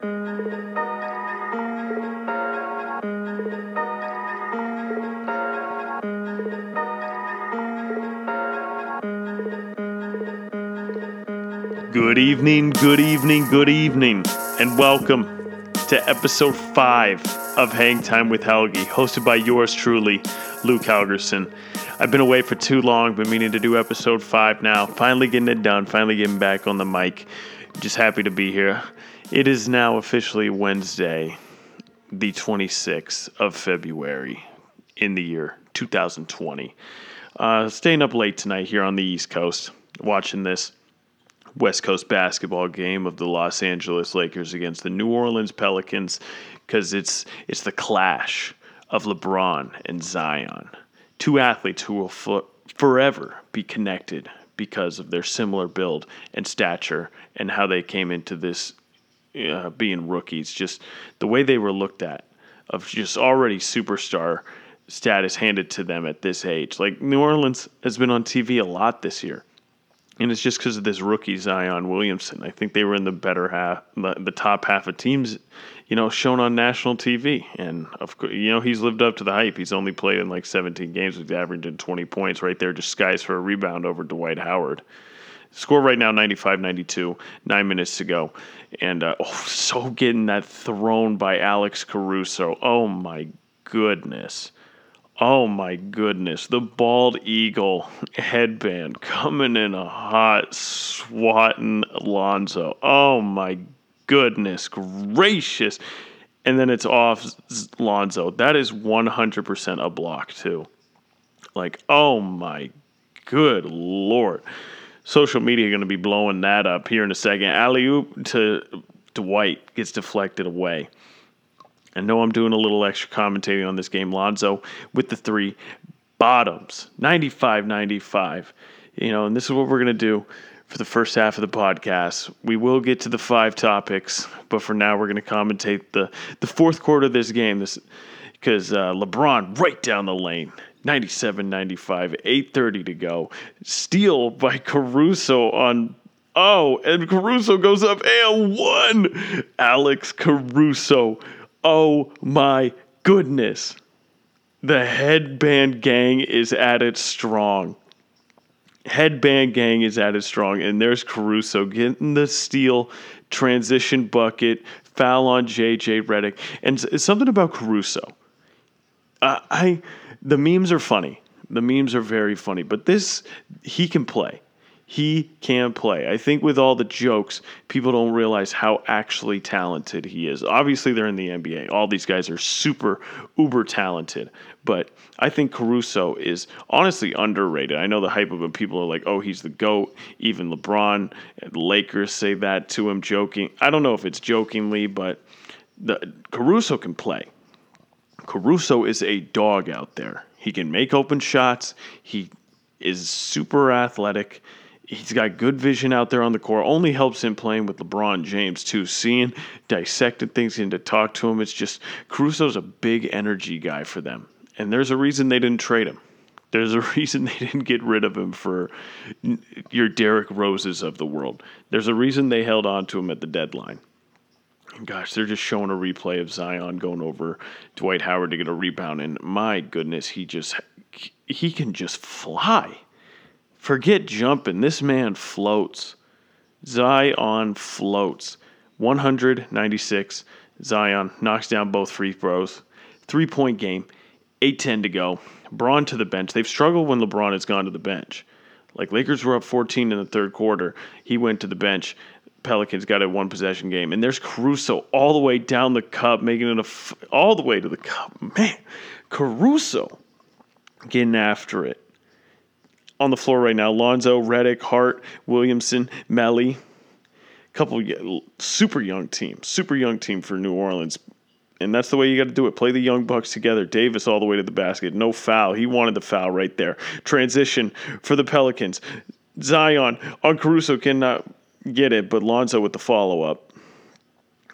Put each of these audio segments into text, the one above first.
Good evening, good evening, good evening, and welcome to episode 5 of Hang Time with Helgi, hosted by yours truly, Luke Halgerson. I've been away for too long, been meaning to do episode 5 now. Finally getting it done, finally getting back on the mic. Just happy to be here. It is now officially Wednesday, the 26th of February in the year 2020. Uh, staying up late tonight here on the East Coast, watching this West Coast basketball game of the Los Angeles Lakers against the New Orleans Pelicans because it's it's the clash of LeBron and Zion, two athletes who will fo- forever be connected because of their similar build and stature and how they came into this uh, being rookies. Just the way they were looked at, of just already superstar status handed to them at this age. Like New Orleans has been on TV a lot this year and it's just because of this rookie Zion Williamson. I think they were in the better half, the, the, top half of teams, you know, shown on national TV. And of course, you know, he's lived up to the hype. He's only played in like 17 games. with averaging 20 points right there, just skies for a rebound over Dwight Howard. Score right now 95 92, nine minutes to go. And uh, oh, so getting that thrown by Alex Caruso. Oh my goodness. Oh my goodness, the bald eagle headband coming in a hot swatting Lonzo. Oh my goodness gracious. And then it's off Lonzo. That is 100% a block, too. Like, oh my good lord. Social media going to be blowing that up here in a second. Alley oop to Dwight gets deflected away. I know I'm doing a little extra commentating on this game. Lonzo with the three bottoms, 95 95. You know, and this is what we're going to do for the first half of the podcast. We will get to the five topics, but for now, we're going to commentate the, the fourth quarter of this game. This because uh, LeBron right down the lane. 97 95, 8.30 to go. Steal by Caruso on Oh, and Caruso goes up and one. Alex Caruso Oh my goodness. The headband gang is at it strong. Headband gang is at it strong. And there's Caruso getting the steal, transition bucket, foul on JJ Redick. And something about Caruso. Uh, I the memes are funny. The memes are very funny, but this he can play he can play. I think with all the jokes, people don't realize how actually talented he is. Obviously, they're in the NBA. All these guys are super, uber talented. But I think Caruso is honestly underrated. I know the hype of him. People are like, oh, he's the GOAT. Even LeBron, Lakers say that to him joking. I don't know if it's jokingly, but the Caruso can play. Caruso is a dog out there. He can make open shots. He is super athletic he's got good vision out there on the court. Only helps him playing with LeBron James too. Seeing, dissecting things, and to talk to him, it's just Caruso's a big energy guy for them, and there's a reason they didn't trade him. There's a reason they didn't get rid of him for your Derrick Roses of the world. There's a reason they held on to him at the deadline. Gosh, they're just showing a replay of Zion going over Dwight Howard to get a rebound, and my goodness, he just he can just fly. Forget jumping. This man floats. Zion floats. 196. Zion knocks down both free throws. Three point game. 8 10 to go. Bron to the bench. They've struggled when LeBron has gone to the bench. Like Lakers were up 14 in the third quarter. He went to the bench. Pelicans got a one possession game. And there's Caruso all the way down the cup, making it f- all the way to the cup. Man, Caruso getting after it on the floor right now. Lonzo, Redick, Hart, Williamson, Melli. Couple super young team, super young team for New Orleans. And that's the way you got to do it. Play the young bucks together. Davis all the way to the basket. No foul. He wanted the foul right there. Transition for the Pelicans. Zion on Caruso cannot get it, but Lonzo with the follow up.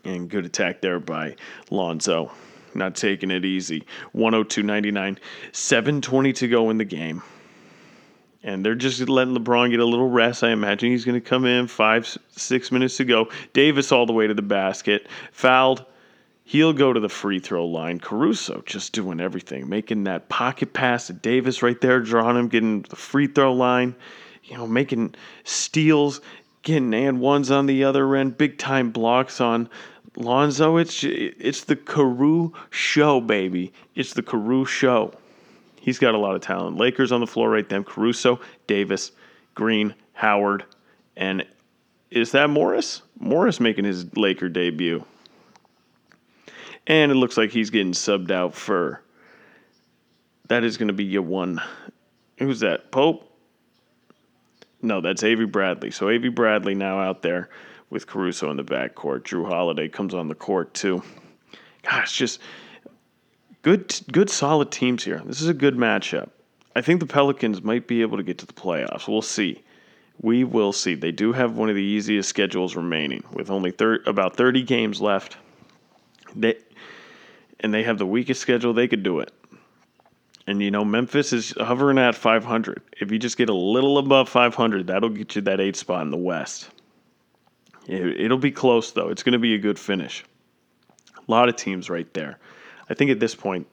And good attack there by Lonzo. Not taking it easy. 102 99. 720 to go in the game And they're just letting LeBron get a little rest. I imagine he's going to come in five, six minutes to go. Davis all the way to the basket. Fouled. He'll go to the free throw line. Caruso just doing everything, making that pocket pass to Davis right there, drawing him, getting the free throw line, you know, making steals, getting and ones on the other end, big time blocks on Lonzo. It's it's the Caru show, baby. It's the Caru show. He's got a lot of talent. Lakers on the floor right then. Caruso, Davis, Green, Howard, and is that Morris? Morris making his Laker debut. And it looks like he's getting subbed out for. That is going to be your one. Who's that? Pope? No, that's Avery Bradley. So Avery Bradley now out there with Caruso in the backcourt. Jrue Holiday comes on the court too. Gosh, just good, good, solid teams here. This is a good matchup. I think the Pelicans might be able to get to the playoffs. We'll see. We will see. They do have one of the easiest schedules remaining, with only thir- about 30 games left. They and they have the weakest schedule, they could do it. And you know, Memphis is hovering at 500. If you just get a little above 500, that'll get you that eight spot in the West. It'll be close, though. It's going to be a good finish. A lot of teams right there. I think at this point,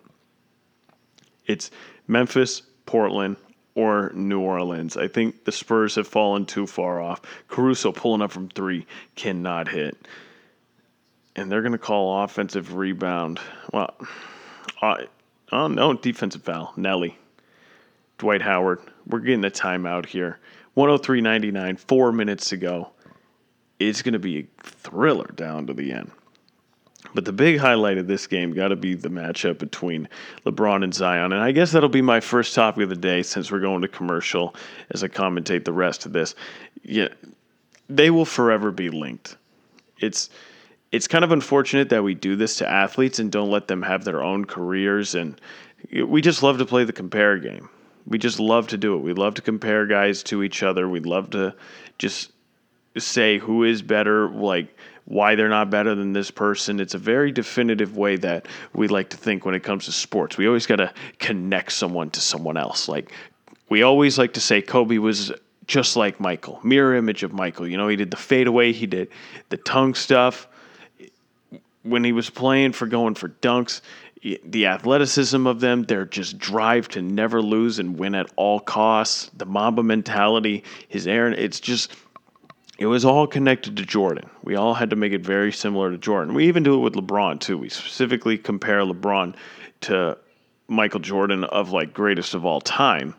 it's Memphis, Portland, or New Orleans. I think the Spurs have fallen too far off. Caruso pulling up from three cannot hit and they're going to call offensive rebound. Well, uh, oh no, defensive foul. Melli, Dwight Howard. We're getting a timeout here. 103.99, four minutes to go. It's going to be a thriller down to the end. But the big highlight of this game got to be the matchup between LeBron and Zion. And I guess that'll be my first topic of the day since we're going to commercial as I commentate the rest of this. Yeah, they will forever be linked. It's it's kind of unfortunate that we do this to athletes and don't let them have their own careers. And we just love to play the compare game. We just love to do it. We love to compare guys to each other. We love to just say who is better, like why they're not better than this person. It's a very definitive way that we like to think when it comes to sports. We always got to connect someone to someone else. Like we always like to say Kobe was just like Michael, mirror image of Michael. You know, he did the fadeaway, he did the tongue stuff when he was playing for going for dunks, the athleticism of them, their just drive to never lose and win at all costs, the Mamba mentality, his Aaron, it's just it was all connected to Jordan. We all had to make it very similar to Jordan. We even do it with LeBron too. We specifically compare LeBron to Michael Jordan of like greatest of all time.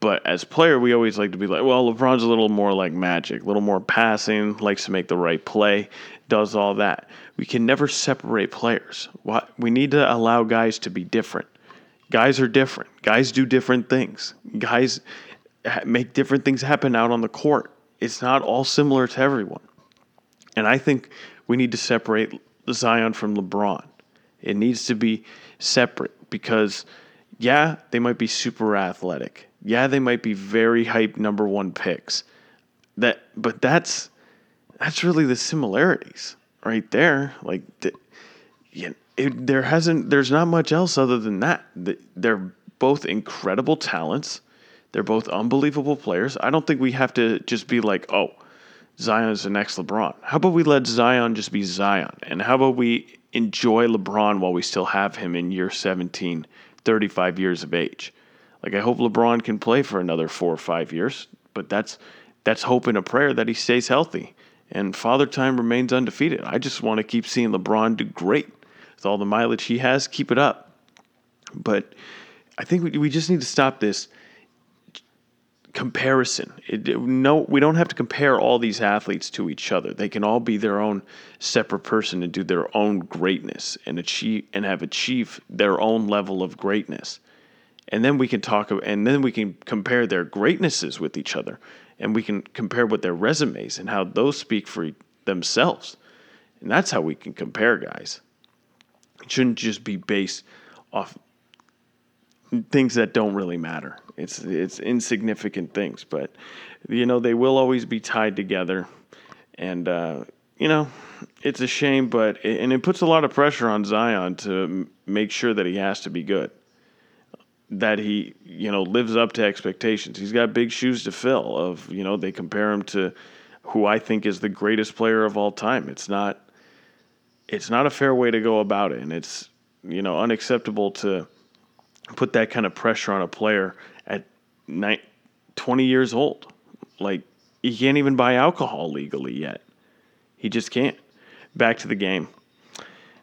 But as player, we always like to be like, well, LeBron's a little more like magic, a little more passing, likes to make the right play, does all that. We can never separate players. We need to allow guys to be different. Guys are different. Guys do different things. Guys make different things happen out on the court. It's not all similar to everyone. And I think we need to separate Zion from LeBron. It needs to be separate because, yeah, they might be super athletic yeah, they might be very hype number one picks. That, but that's that's really the similarities right there. Like, the, know, it, there hasn't, there's not much else other than that. They're both incredible talents. They're both unbelievable players. I don't think we have to just be like, oh, Zion is the next LeBron. How about we let Zion just be Zion? And how about we enjoy LeBron while we still have him in year 17, 35 years of age? Like I hope LeBron can play for another four or five years, but that's that's hope and a prayer that he stays healthy. And Father Time remains undefeated. I just want to keep seeing LeBron do great with all the mileage he has. Keep it up. But I think we, we just need to stop this comparison. It, no, we don't have to compare all these athletes to each other. They can all be their own separate person and do their own greatness and achieve and have achieved their own level of greatness and then we can talk and then we can compare their greatnesses with each other. And we can compare what their resumes and how those speak for themselves. And that's how we can compare guys. It shouldn't just be based off things that don't really matter. It's it's insignificant things but you know they will always be tied together. And uh, you know it's a shame but and it puts a lot of pressure on Zion to make sure that he has to be good that he, you know, lives up to expectations. He's got big shoes to fill. Of you know, they compare him to who I think is the greatest player of all time. It's not. It's not a fair way to go about it, and it's you know unacceptable to put that kind of pressure on a player at 20 years old. Like he can't even buy alcohol legally yet. He just can't. Back to the game,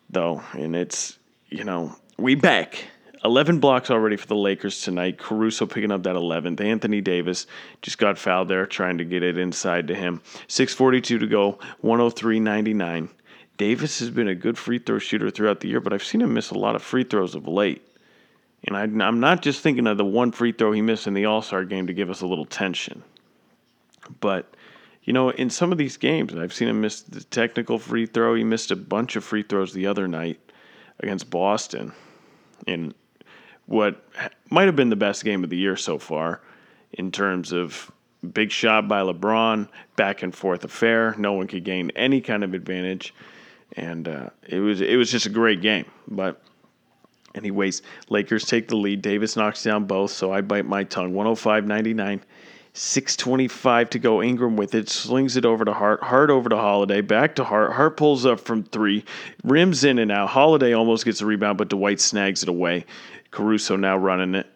though, and it's you know we back 11 blocks already for the Lakers tonight. Caruso picking up that 11th. Anthony Davis just got fouled there trying to get it inside to him. 6.42 to go, 103.99. Davis has been a good free throw shooter throughout the year, but I've seen him miss a lot of free throws of late. And I, am not just thinking of the one free throw he missed in the All Star game to give us a little tension. But, you know, in some of these games, I've seen him miss the technical free throw. He missed a bunch of free throws the other night against Boston. And what might have been the best game of the year so far in terms of big shot by LeBron, back and forth affair. No one could gain any kind of advantage, and uh, it was it was just a great game. But anyways, Lakers take the lead. Davis knocks down both, so I bite my tongue. 105-99. 625 to go. Ingram with it, slings it over to Hart. Hart over to Holiday. Back to Hart. Hart pulls up from three, rims in and out. Holiday almost gets a rebound, but Dwight snags it away. Caruso now running it.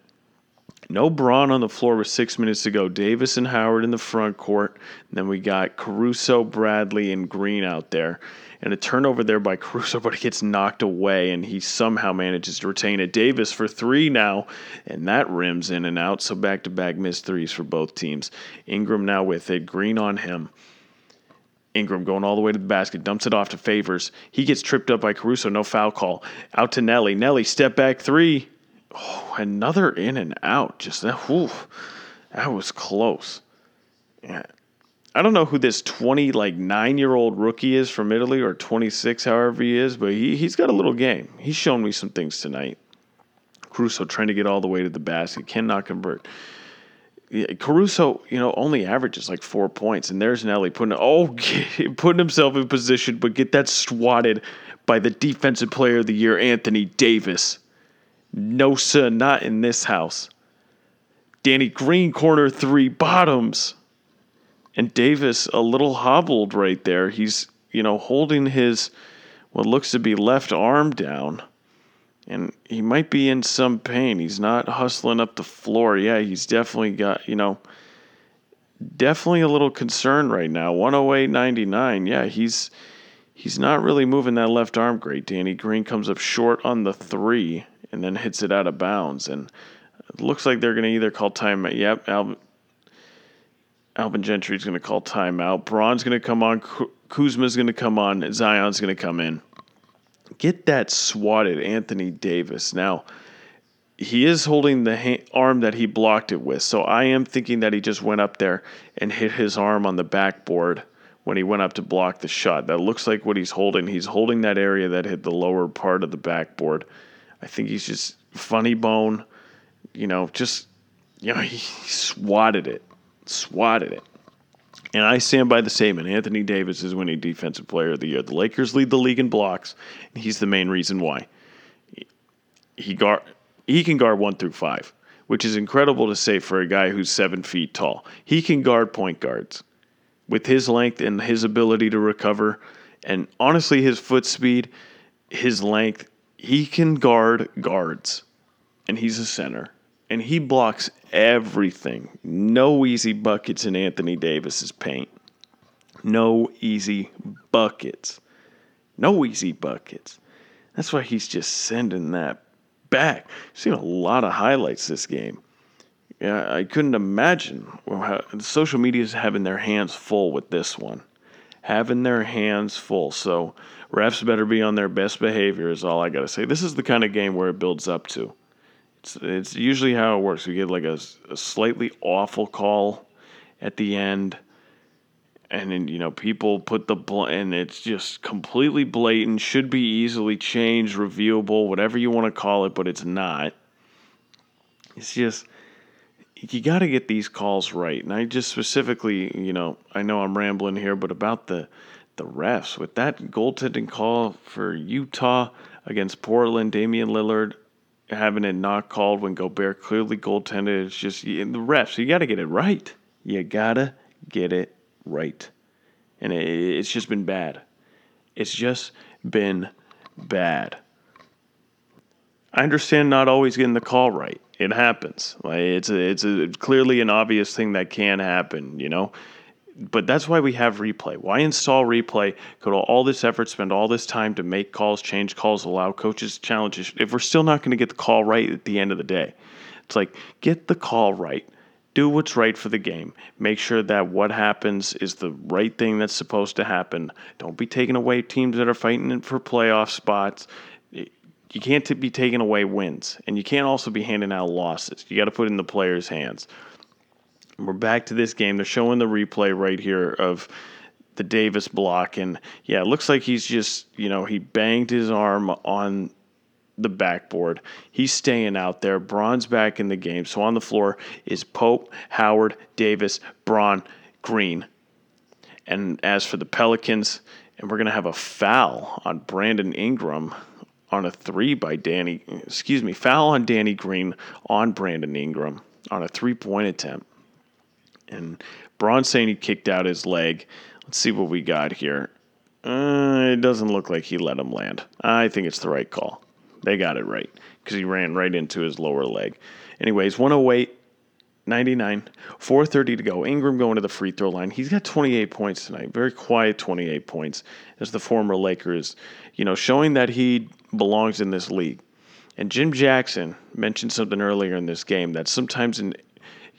No Bron on the floor with six minutes to go. Davis and Howard in the front court. And then we got Caruso, Bradley, and Green out there. And a turnover there by Caruso, but it gets knocked away, and he somehow manages to retain it. Davis for three now, and that rims in and out. So back to back missed threes for both teams. Ingram now with it. Green on him. Ingram going all the way to the basket, dumps it off to Favors. He gets tripped up by Caruso, no foul call. Out to Melli. Melli, step back three. Oh, another in and out. Just that. Whew, that was close. Yeah. I don't know who this 20, like nine year old rookie is from Italy or 26, however he is, but he, he's got a little game. He's shown me some things tonight. Caruso trying to get all the way to the basket, cannot convert. Caruso, you know, only averages like four points, and there's Melli putting oh putting himself in position, but get that swatted by the defensive player of the year, Anthony Davis. No, sir, not in this house. Danny Green, corner three, bottoms. And Davis, a little hobbled right there. He's, you know, holding his, what looks to be left arm down. And he might be in some pain. He's not hustling up the floor. Yeah, he's definitely got, you know, definitely a little concerned right now. 108.99. Yeah, he's he's not really moving that left arm great. Danny Green comes up short on the three and then hits it out of bounds. And it looks like they're going to either call timeout. Yep, Alvin, Alvin Gentry's going to call timeout. Bron's going to come on. Kuzma's going to come on. Zion's going to come in. Get that swatted, Anthony Davis. Now, he is holding the arm that he blocked it with. So I am thinking that he just went up there and hit his arm on the backboard when he went up to block the shot. That looks like what he's holding. He's holding that area that hit the lower part of the backboard. I think he's just funny bone, you know, just, you know, he, swatted it, swatted it. And I stand by the statement Anthony Davis is winning Defensive Player of the Year. The Lakers lead the league in blocks, and he's the main reason why. He, guard, he can guard one through five, which is incredible to say for a guy who's seven feet tall. He can guard point guards with his length and his ability to recover, and honestly, his foot speed, his length, he can guard guards, and he's a center, and he blocks everything. No easy buckets in Anthony Davis's paint. No easy buckets. No easy buckets. That's why he's just sending that back. Seen a lot of highlights this game. Yeah, I couldn't imagine how social media is having their hands full with this one, having their hands full. So refs better be on their best behavior is all I got to say. This is the kind of game where it builds up to. It's, it's usually how it works. We get like a, a slightly awful call at the end, and then you know people put the bl- and it's just completely blatant. Should be easily changed, reviewable, whatever you want to call it, but it's not. It's just you got to get these calls right. And I just specifically, you know, I know I'm rambling here, but about the the refs with that goaltending call for Utah against Portland, Damian Lillard having it not called when Gobert clearly goaltended. It's just the refs. You got to get it right. You gotta get it right, and it, it's just been bad. It's just been bad. I understand not always getting the call right. It happens. Like it's a, it's a clearly an obvious thing that can happen. You know, but that's why we have replay. Why install replay? Go to all this effort, spend all this time to make calls, change calls, allow coaches challenges. If we're still not going to get the call right at the end of the day, it's like get the call right. Do what's right for the game. Make sure that what happens is the right thing that's supposed to happen. Don't be taking away teams that are fighting for playoff spots. You can't be taking away wins, and you can't also be handing out losses. You got to put in the players' hands. We're back to this game. They're showing the replay right here of the Davis block. And yeah, it looks like he's just, you know, he banged his arm on the backboard. He's staying out there. Bron's back in the game. So on the floor is Pope, Howard, Davis, Bron, Green. And as for the Pelicans, and we're going to have a foul on Brandon Ingram on a three by Danny, excuse me, foul on Danny Green on Brandon Ingram on a three point attempt. And Bron saying he kicked out his leg. Let's see what we got here. Uh, it doesn't look like he let him land. I think it's the right call. They got it right because he ran right into his lower leg. Anyways, 108, 99, 430 to go. Ingram going to the free throw line. He's got 28 points tonight. Very quiet 28 points as the former Lakers, you know, showing that he belongs in this league. And Jim Jackson mentioned something earlier in this game that sometimes in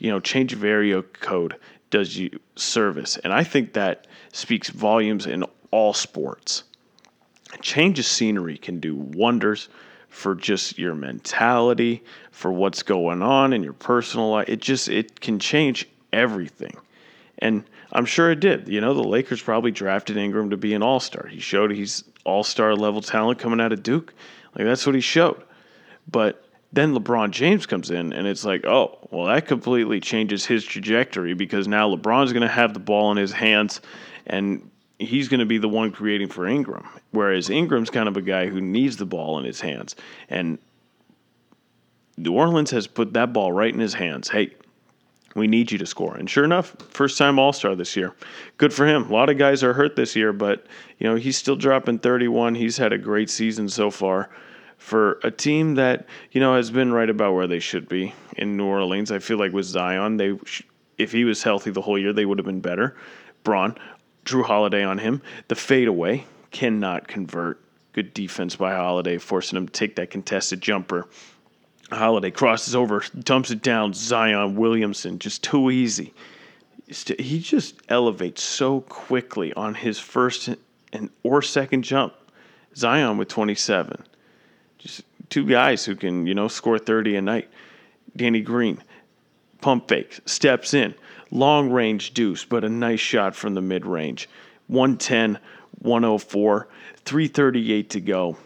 you know, change of area code does you service. And I think that speaks volumes in all sports. A change of scenery can do wonders for just your mentality, for what's going on in your personal life. It just it can change everything. And I'm sure it did. You know, the Lakers probably drafted Ingram to be an all-star. He showed he's all-star level talent coming out of Duke. Like that's what he showed. But then LeBron James comes in, and it's like, oh, well, that completely changes his trajectory because now LeBron's going to have the ball in his hands, and he's going to be the one creating for Ingram. Whereas Ingram's kind of a guy who needs the ball in his hands. And New Orleans has put that ball right in his hands. Hey, we need you to score. And sure enough, first time All Star this year. Good for him. A lot of guys are hurt this year, but you know he's still dropping 31. He's had a great season so far for a team that you know has been right about where they should be in New Orleans. I feel like with Zion, they if he was healthy the whole year, they would have been better. Bron, Jrue Holiday on him. The fadeaway cannot convert. Good defense by Holiday, forcing him to take that contested jumper. Holiday crosses over, dumps it down. Zion Williamson, just too easy. He just elevates so quickly on his first and or second jump. Zion with 27. Just two guys who can, you know, score 30 a night. Danny Green, pump fake, steps in, long range deuce, but a nice shot from the mid range. 110, 104, 338 to go.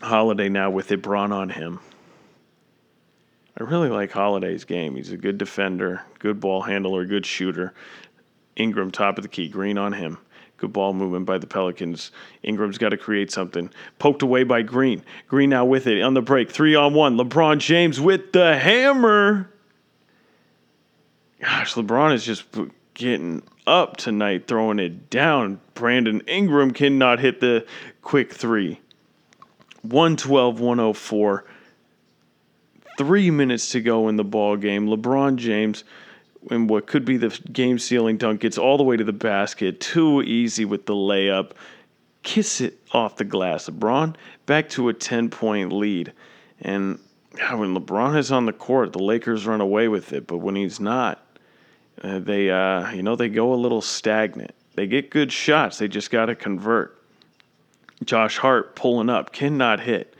Holiday now with it, Bron on him. I really like Holiday's game. He's a good defender, good ball handler, good shooter. Ingram top of the key, Green on him. Good ball movement by the Pelicans. Ingram's got to create something. Poked away by Green. Green now with it on the break. Three on one. LeBron James with the hammer. Gosh, LeBron is just getting up tonight, throwing it down. Brandon Ingram cannot hit the quick three. 112 104. Three minutes to go in the ball game. LeBron James and what could be the game sealing dunk gets all the way to the basket. Too easy with the layup. Kiss it off the glass. LeBron back to a 10 point lead. And when LeBron is on the court, the Lakers run away with it. But when he's not, uh, they uh, you know they go a little stagnant. They get good shots. They just got to convert. Josh Hart pulling up cannot hit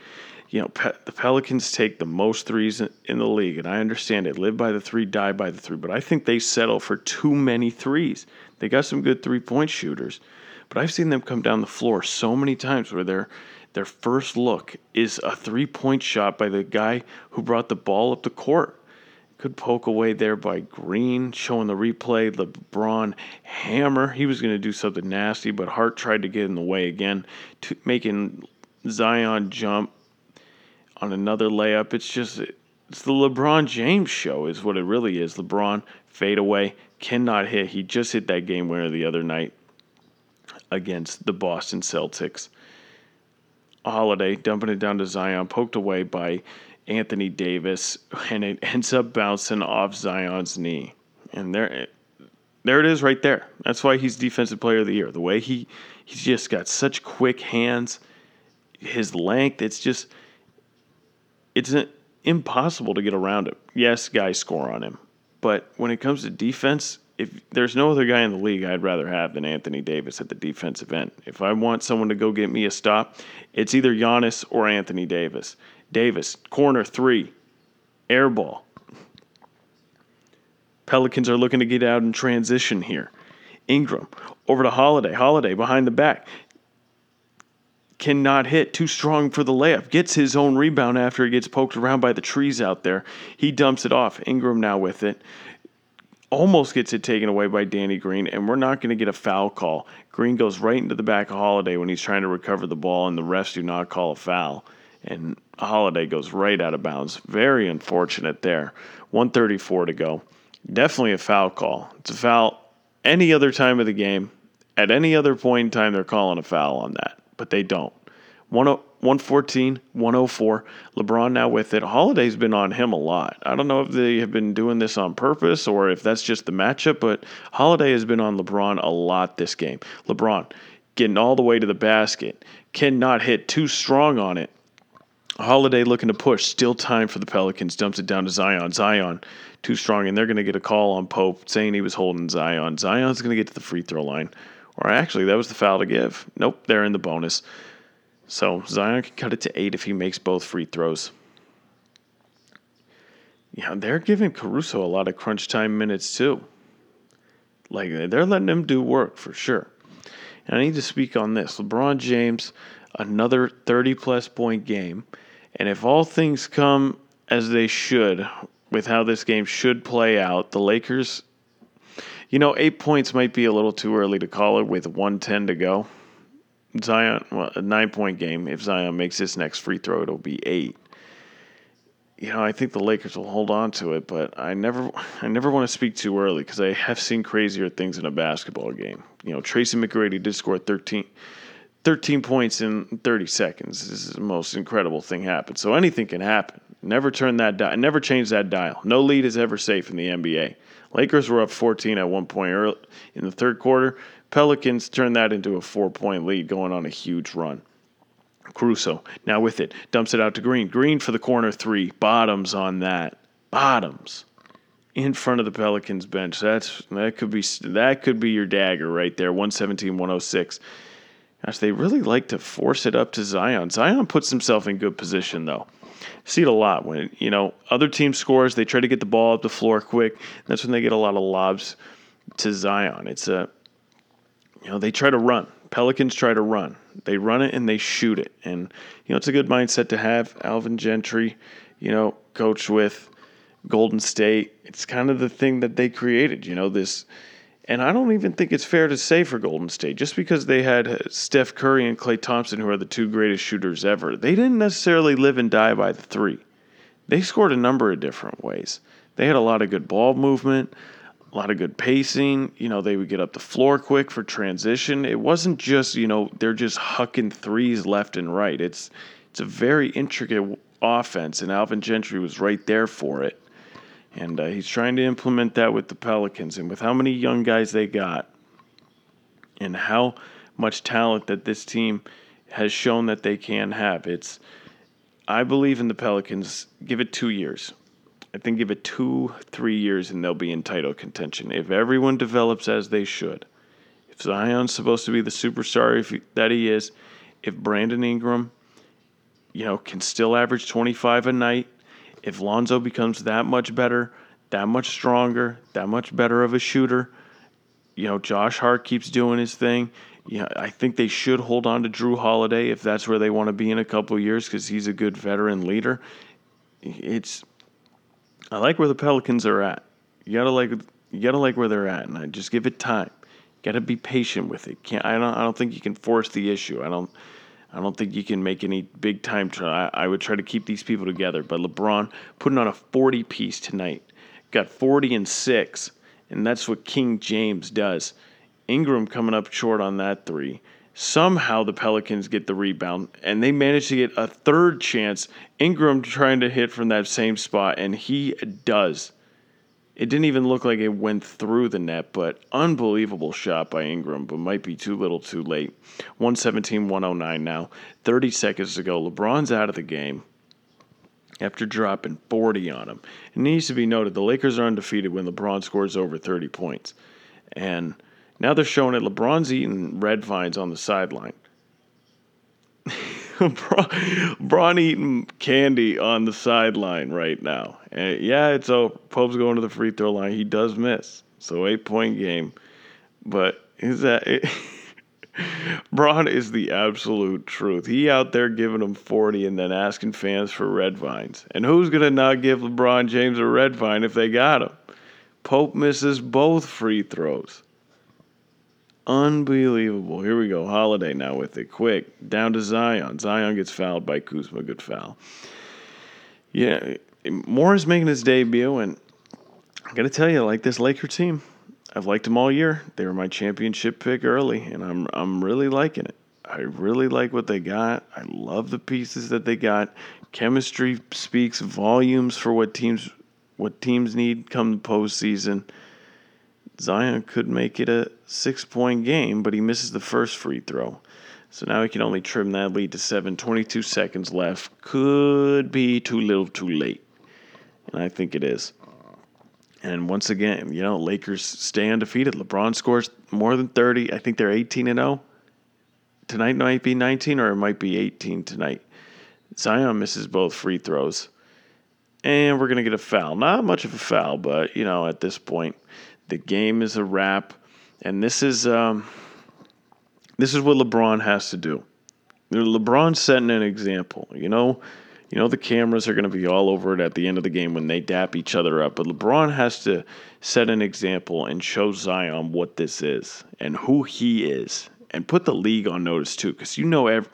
you know, Pe- the Pelicans take the most threes in, in, the league, and I understand it. Live by the three, die by the three, but I think they settle for too many threes. They got some good three point shooters, but I've seen them come down the floor so many times where their their first look is a three point shot by the guy who brought the ball up the court. Good poke away there by Green, showing the replay. LeBron hammer. He was going to do something nasty, but Hart tried to get in the way again, making Zion jump on another layup. It's just it's the LeBron James show, is what it really is. LeBron fade away, cannot hit. He just hit that game winner the other night against the Boston Celtics. Holiday dumping it down to Zion, poked away by Anthony Davis, and it ends up bouncing off Zion's knee. And there, there it is, right there. That's why he's Defensive Player of the Year. The way he he's just got such quick hands, his length. It's just it's impossible to get around him. Yes, guys score on him, but when it comes to defense, if there's no other guy in the league I'd rather have than Anthony Davis at the defensive end. If I want someone to go get me a stop, it's either Giannis or Anthony Davis. Davis, corner three, air ball. Pelicans are looking to get out in transition here. Ingram over to Holiday. Holiday behind the back. Cannot hit. Too strong for the layup. Gets his own rebound after he gets poked around by the trees out there. He dumps it off. Ingram now with it almost gets it taken away by Danny Green, and we're not going to get a foul call. Green goes right into the back of Holiday when he's trying to recover the ball, and the refs do not call a foul. And Holiday goes right out of bounds. Very unfortunate there. 134 to go. Definitely a foul call. It's a foul any other time of the game. At any other point in time, they're calling a foul on that, but they don't. 114, 104. LeBron now with it. Holiday's been on him a lot. I don't know if they have been doing this on purpose or if that's just the matchup, but Holiday has been on LeBron a lot this game. LeBron getting all the way to the basket, cannot hit too strong on it. Holiday looking to push, still time for the Pelicans, dumps it down to Zion. Zion too strong, and they're going to get a call on Pope saying he was holding Zion. Zion's going to get to the free throw line. Or actually, that was the foul to give. Nope, they're in the bonus. So Zion can cut it to eight if he makes both free throws. Yeah, they're giving Caruso a lot of crunch time minutes too. Like they're letting him do work for sure. And I need to speak on this. LeBron James, another 30 plus point game. And if all things come as they should with how this game should play out, the Lakers, you know, eight points might be a little too early to call it with 110 to go. Zion, well, a nine point game. If Zion makes his next free throw, it'll be eight. You know, I think the Lakers will hold on to it, but I never, I never want to speak too early because I have seen crazier things in a basketball game. You know, Tracy McGrady did score 13, 13 points in 30 seconds. This is the most incredible thing happened. So anything can happen. Never turn that dial. Never change that dial. No lead is ever safe in the NBA. Lakers were up 14 at one point early in the third quarter. Pelicans turned that into a four point lead going on a huge run. Caruso now with it dumps it out to Green. Green for the corner three. Bottoms on that. Bottoms in front of the Pelicans bench. That's that could be that could be your dagger right there. 117 106. Gosh, they really like to force it up to Zion. Zion puts himself in good position though. See it a lot when you know other team scores. They try to get the ball up the floor quick. That's when they get a lot of lobs to Zion. It's a you know, they try to run. Pelicans try to run. They run it and they shoot it. And, you know, it's a good mindset to have. Alvin Gentry, you know, coach with Golden State. It's kind of the thing that they created, you know, this. And I don't even think it's fair to say for Golden State, just because they had Steph Curry and Klay Thompson, who are the two greatest shooters ever, they didn't necessarily live and die by the three. They scored a number of different ways. They had a lot of good ball movement a lot of good pacing. You know, they would get up the floor quick for transition. It wasn't just, you know, they're just hucking threes left and right. It's it's a very intricate offense, and Alvin Gentry was right there for it. And uh, he's trying to implement that with the Pelicans. And with how many young guys they got, and how much talent that this team has shown that they can have, it's I believe in the Pelicans. Give it two years. I think give it two, three years and they'll be in title contention. If everyone develops as they should, if Zion's supposed to be the superstar if, that he is, if Brandon Ingram, you know, can still average 25 a night, if Lonzo becomes that much better, that much stronger, that much better of a shooter, you know, Josh Hart keeps doing his thing. Yeah, I think they should hold on to Jrue Holiday if that's where they want to be in a couple years because he's a good veteran leader. It's I like where the Pelicans are at. You gotta like you gotta like where they're at, and I just give it time. You gotta be patient with it. Can't I don't I don't think you can force the issue. I don't I don't think you can make any big time. Try. I would try to keep these people together. But LeBron putting on a 40 piece tonight, got 40 and six, and that's what King James does. Ingram coming up short on that three. Somehow the Pelicans get the rebound and they manage to get a third chance. Ingram trying to hit from that same spot, and he does. It didn't even look like it went through the net, but unbelievable shot by Ingram, but might be too little too late. 117 109 now. 30 seconds to go. LeBron's out of the game after dropping 40 on him. It needs to be noted the Lakers are undefeated when LeBron scores over 30 points. And now they're showing it. LeBron's eating red vines on the sideline. LeBron eating candy on the sideline right now. And yeah, it's over. Pope's going to the free throw line. He does miss. So eight point game. But is that it? Bron is the absolute truth. He out there giving them 40 and then asking fans for red vines. And who's going to not give LeBron James a red vine if they got him? Pope misses both free throws. Unbelievable. Here we go. Holiday now with it. Quick. Down to Zion. Zion gets fouled by Kuzma. Good foul. Yeah. Morris is making his debut, and I got to tell you, I like this Laker team. I've liked them all year. They were my championship pick early, and I'm I'm really liking it. I really like what they got. I love the pieces that they got. Chemistry speaks volumes for what teams what teams need come the postseason. Zion could make it a six point game, but he misses the first free throw. So now he can only trim that lead to seven. 22 seconds left. Could be too little too late. And I think it is. And once again, you know, Lakers stay undefeated. LeBron scores more than 30. I think they're 18 and 0. Tonight might be 19 or it might be 18 tonight. Zion misses both free throws. And we're going to get a foul. Not much of a foul, but, you know, at this point, the game is a wrap, and this is um, this is what LeBron has to do. LeBron's setting an example. You know, you know the cameras are going to be all over it at the end of the game when they dap each other up. But LeBron has to set an example and show Zion what this is and who he is, and put the league on notice too, because you know every,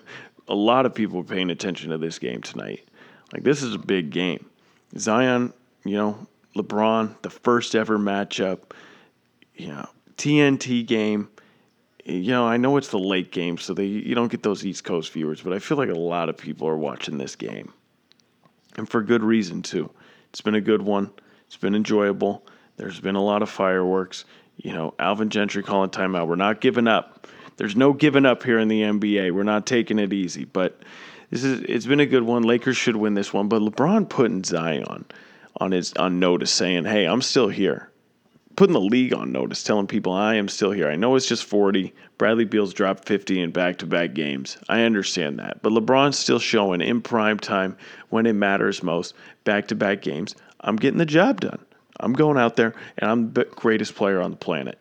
a lot of people are paying attention to this game tonight. Like this is a big game. Zion, you know, LeBron, the first ever matchup, you know, TNT game. You know, I know it's the late game, so they you don't get those East Coast viewers, but I feel like a lot of people are watching this game. And for good reason too. It's been a good one. It's been enjoyable. There's been a lot of fireworks. You know, Alvin Gentry calling timeout. We're not giving up. There's no giving up here in the NBA. We're not taking it easy. But this is it's been a good one. Lakers should win this one. But LeBron putting Zion on his on notice, saying, "Hey, I'm still here." Putting the league on notice, telling people I am still here. I know it's just 40. Bradley Beal's dropped 50 in back-to-back games. I understand that, but LeBron's still showing in prime time when it matters most, back-to-back games. I'm getting the job done. I'm going out there and I'm the greatest player on the planet.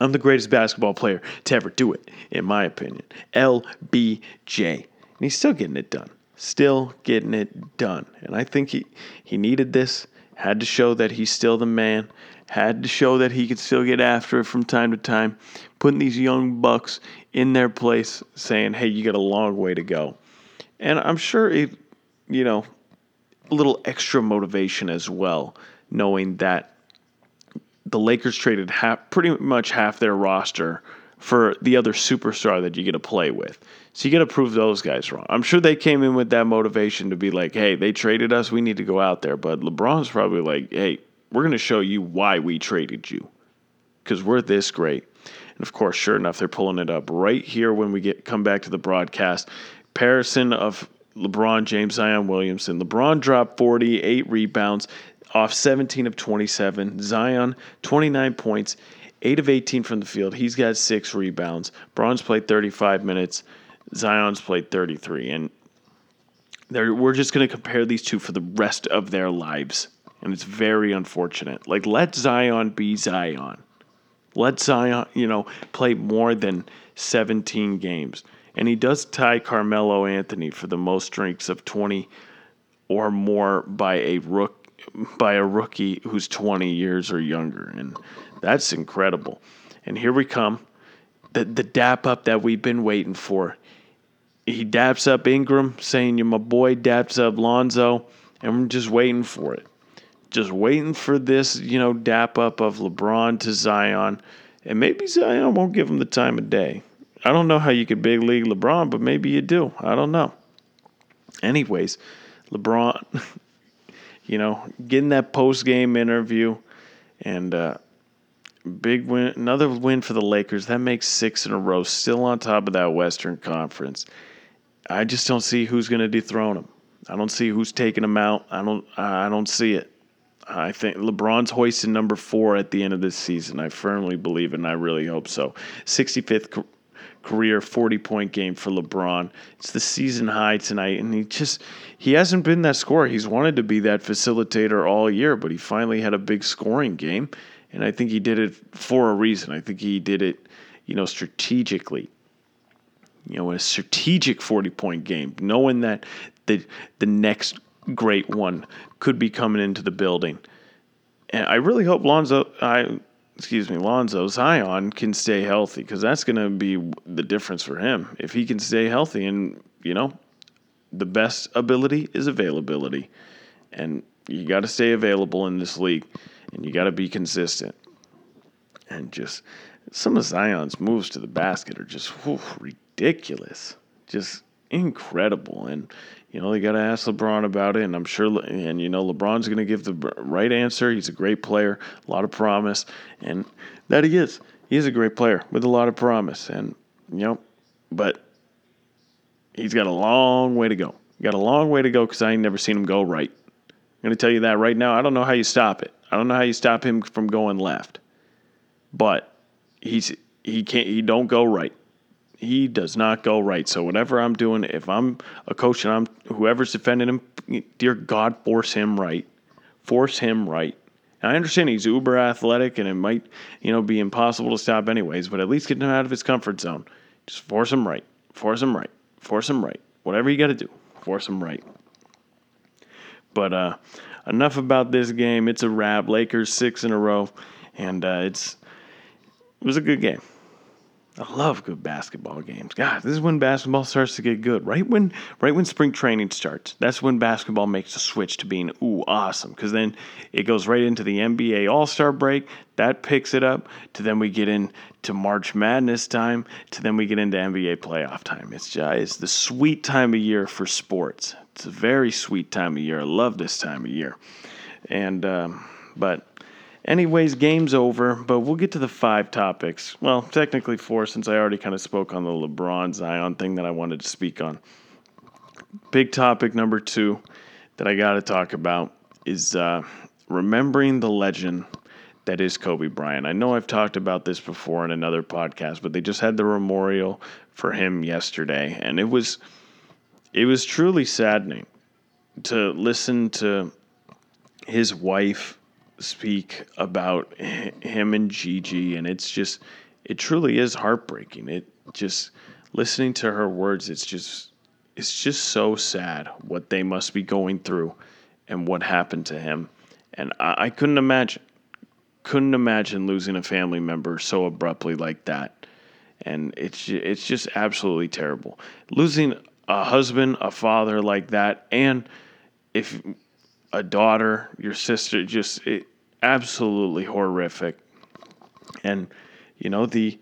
I'm the greatest basketball player to ever do it, in my opinion. LBJ. And he's still getting it done still getting it done. And I think he, he needed this, had to show that he's still the man, had to show that he could still get after it from time to time, putting these young bucks in their place, saying, hey, you got a long way to go. And I'm sure it, you know, a little extra motivation as well, knowing that the Lakers traded half, pretty much half their roster for the other superstar that you get to play with. So you got to prove those guys wrong. I'm sure they came in with that motivation to be like, hey, they traded us. We need to go out there. But LeBron's probably like, hey, we're going to show you why we traded you because we're this great. And of course, sure enough, they're pulling it up right here when we get come back to the broadcast. Comparison of LeBron James, Zion Williamson. LeBron dropped 48 rebounds off 17 of 27. Zion, 29 points. 8 of 18 from the field. He's got six rebounds. Bron's played 35 minutes. Zion's played 33. And we're just going to compare these two for the rest of their lives. And it's very unfortunate. Like, let Zion be Zion. Let Zion, you know, play more than 17 games. And he does tie Carmelo Anthony for the most drinks of 20 or more by a rook by a rookie who's 20 years or younger. And that's incredible. And here we come. The, the dap up that we've been waiting for. he daps up Ingram, saying, You're my boy, daps up Lonzo, and we're just waiting for it. Just waiting for this, you know, dap up of LeBron to Zion. And maybe Zion won't give him the time of day. I don't know how you could big league LeBron, but maybe you do. I don't know. Anyways, LeBron, you know, getting that post game interview and uh, big win, another win for the Lakers. That makes six in a row, still on top of that Western Conference. I just don't see who's going to dethrone him. I don't see who's taking him out. I don't. I don't see it. I think LeBron's hoisting number four at the end of this season. I firmly believe and I really hope so. 65th career 40 point game for LeBron. It's the season high tonight, and he just he hasn't been that scorer. He's wanted to be that facilitator all year, but he finally had a big scoring game, and I think he did it for a reason. I think he did it, you know, strategically you know, a strategic 40 point game, knowing that the the next great one could be coming into the building. And I really hope Lonzo I excuse me, Lonzo Zion can stay healthy because that's going to be the difference for him. If he can stay healthy and, you know, the best ability is availability. And you got to stay available in this league and you got to be consistent. And just some of Zion's moves to the basket are just whew, ridiculous, just incredible. And you know they got to ask LeBron about it, and I'm sure, and you know LeBron's going to give the right answer. He's a great player, a lot of promise, and that he is. He is a great player with a lot of promise, and you know, but he's got a long way to go. got a long way to go because I ain't never seen him go right. I'm going to tell you that right now. I don't know how you stop it. I don't know how you stop him from going left, but he's he can't. He don't go right he does not go right. So whatever I'm doing, if I'm a coach and I'm whoever's defending him, dear God, force him right. Force him right. And I understand he's uber athletic and it might, you know, be impossible to stop anyways, but at least get him out of his comfort zone. Just force him right. Force him right. Force him right. Whatever you got to do, force him right. But uh, enough about this game. It's a wrap. Lakers six in a row, and uh, it's it was a good game. I love good basketball games. God, this is when basketball starts to get good. Right when right when spring training starts. That's when basketball makes the switch to being ooh awesome cuz then it goes right into the NBA All-Star break. That picks it up to then we get into March Madness time to then we get into NBA playoff time. It's just it's the sweet time of year for sports. It's a very sweet time of year. I love this time of year. And um, but Anyways, game's over, but we'll get to the five topics. Well, technically four, since I already kind of spoke on the LeBron Zion thing that I wanted to speak on. Big topic number two that I got to talk about is uh, remembering the legend that is Kobe Bryant. I know I've talked about this before in another podcast, but they just had the memorial for him yesterday, and it was it was truly saddening to listen to his wife speak about him and Gigi, and it's just, it truly is heartbreaking. It just, listening to her words, it's just, it's just so sad what they must be going through and what happened to him. And I, I couldn't imagine, couldn't imagine losing a family member so abruptly like that. And it's, it's just absolutely terrible. Losing a husband, a father like that, and if a daughter, your sister, just it, absolutely horrific. And you know the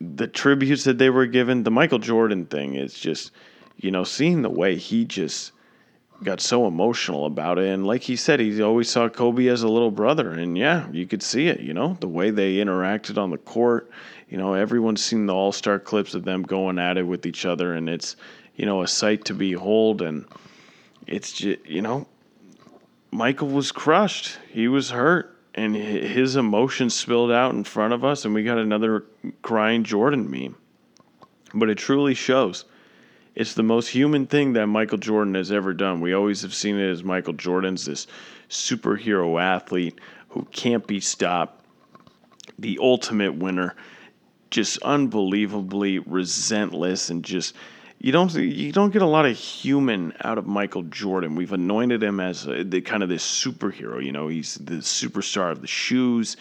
the tributes that they were given, the Michael Jordan thing is just, you know, seeing the way he just got so emotional about it. And like he said, he always saw Kobe as a little brother. And yeah, you could see it, you know, the way they interacted on the court. You know, everyone's seen the all star clips of them going at it with each other. And it's, you know, a sight to behold. And, it's just, you know, Michael was crushed. He was hurt, and his emotions spilled out in front of us, and we got another crying Jordan meme. But it truly shows. It's the most human thing that Michael Jordan has ever done. We always have seen it as Michael Jordan's this superhero athlete who can't be stopped, the ultimate winner, just unbelievably resentless and just you don't you don't get a lot of human out of Michael Jordan. We've anointed him as a, the kind of this superhero. You know, he's the superstar of the shoes.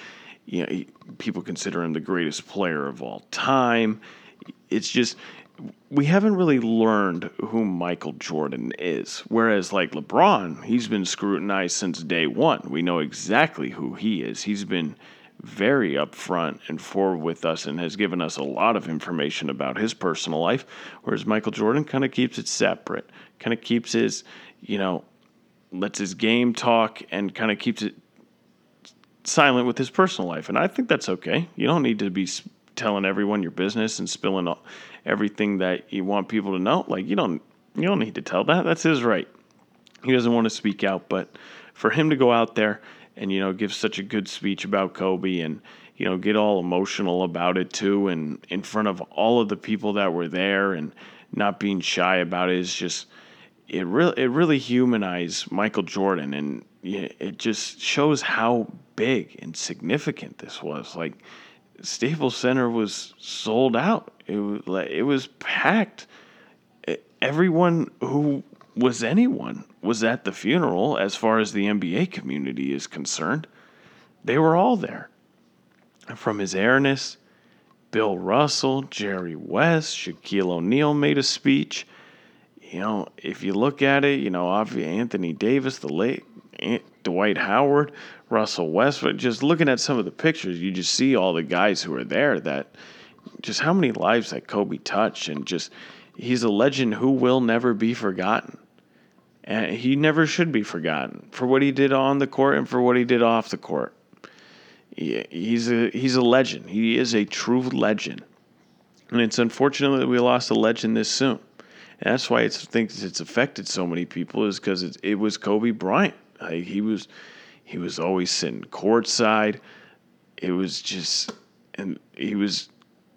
You know, he, people consider him the greatest player of all time. It's just we haven't really learned who Michael Jordan is. Whereas, like LeBron, he's been scrutinized since day one. We know exactly who he is. He's been very upfront and forward with us and has given us a lot of information about his personal life. Whereas Michael Jordan kind of keeps it separate, kind of keeps his, you know, lets his game talk and kind of keeps it silent with his personal life. And I think that's okay. You don't need to be telling everyone your business and spilling everything that you want people to know. Like you don't you don't need to tell that. That's his right. He doesn't want to speak out, but for him to go out there and you know give such a good speech about Kobe and you know get all emotional about it too and in front of all of the people that were there and not being shy about it is just it really it really humanized Michael Jordan and it just shows how big and significant this was like Staples Center was sold out. It was it was packed. Everyone who was anyone was at the funeral as far as the NBA community is concerned. They were all there. From his airness, Bill Russell, Jerry West, Shaquille O'Neal made a speech. You know, if you look at it, you know, obviously Anthony Davis, the late eh, Dwight Howard, Russell Westbrook. Just looking at some of the pictures, you just see all the guys who are there. That just how many lives that Kobe touched, and just he's a legend who will never be forgotten. And he never should be forgotten for what he did on the court and for what he did off the court. he's a he's a legend. He is a true legend, and it's unfortunate that we lost a legend this soon. And that's why it's, I think it's affected so many people is because it, it was Kobe Bryant. Like he was, he was always sitting courtside. It was just, and he was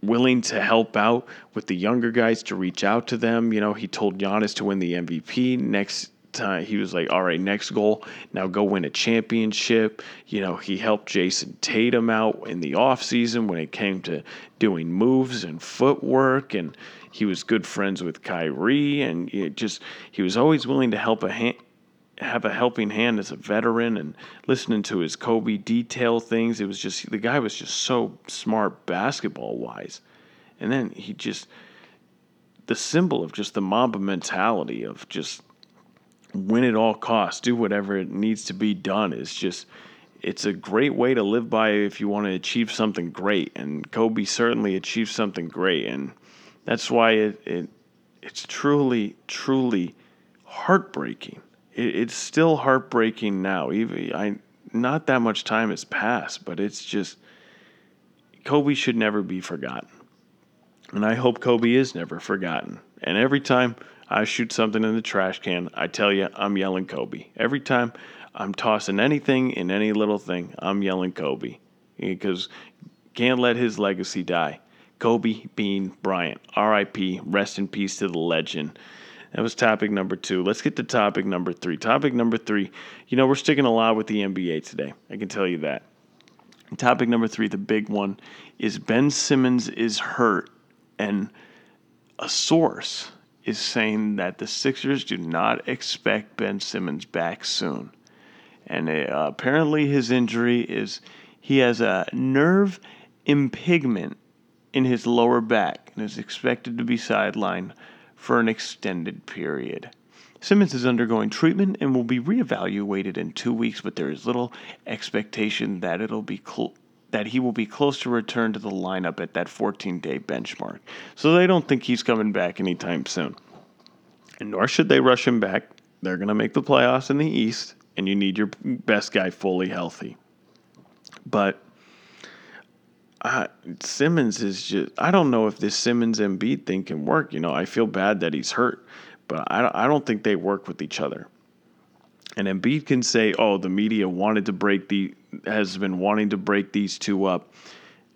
willing to help out with the younger guys to reach out to them. You know, he told Giannis to win the MVP next time. He was like, "All right, next goal, now go win a championship." You know, he helped Jayson Tatum out in the offseason when it came to doing moves and footwork and he was good friends with Kyrie and it just he was always willing to help a hand, have a helping hand as a veteran and listening to his Kobe detail things. It was just the guy was just so smart basketball wise. And then he just the symbol of just the Mamba mentality of just win at all costs, do whatever it needs to be done It's just it's a great way to live by if you want to achieve something great. And Kobe certainly achieved something great and that's why it, it it's truly, truly heartbreaking it, it's still heartbreaking now. Even I, not that much time has passed, but it's just Kobe should never be forgotten, and I hope Kobe is never forgotten. And every time I shoot something in the trash can, I tell you I'm yelling Kobe. Every time I'm tossing anything in any little thing, I'm yelling Kobe because can't let his legacy die. Kobe Bean Bryant, R.I.P. Rest in peace to the legend. That was topic number two. Let's get to topic number three. Topic number three. You know, we're sticking a lot with the NBA today. I can tell you that. Topic number three, the big one, is Ben Simmons is hurt, and a source is saying that the Sixers do not expect Ben Simmons back soon. And uh, apparently, his injury is he has a nerve impingement in his lower back and is expected to be sidelined for an extended period. Simmons is undergoing treatment and will be reevaluated in two weeks, but there is little expectation that it'll be cl- that he will be close to return to the lineup at that 14-day benchmark. So they don't think he's coming back anytime soon. And nor should they rush him back. They're going to make the playoffs in the East, and you need your best guy fully healthy. But uh, Simmons is just, I don't know if this Simmons Embiid thing can work. You know, I feel bad that he's hurt, but I, I don't think they work with each other. And Embiid can say, oh, the media wanted to break the, has been wanting to break these two up.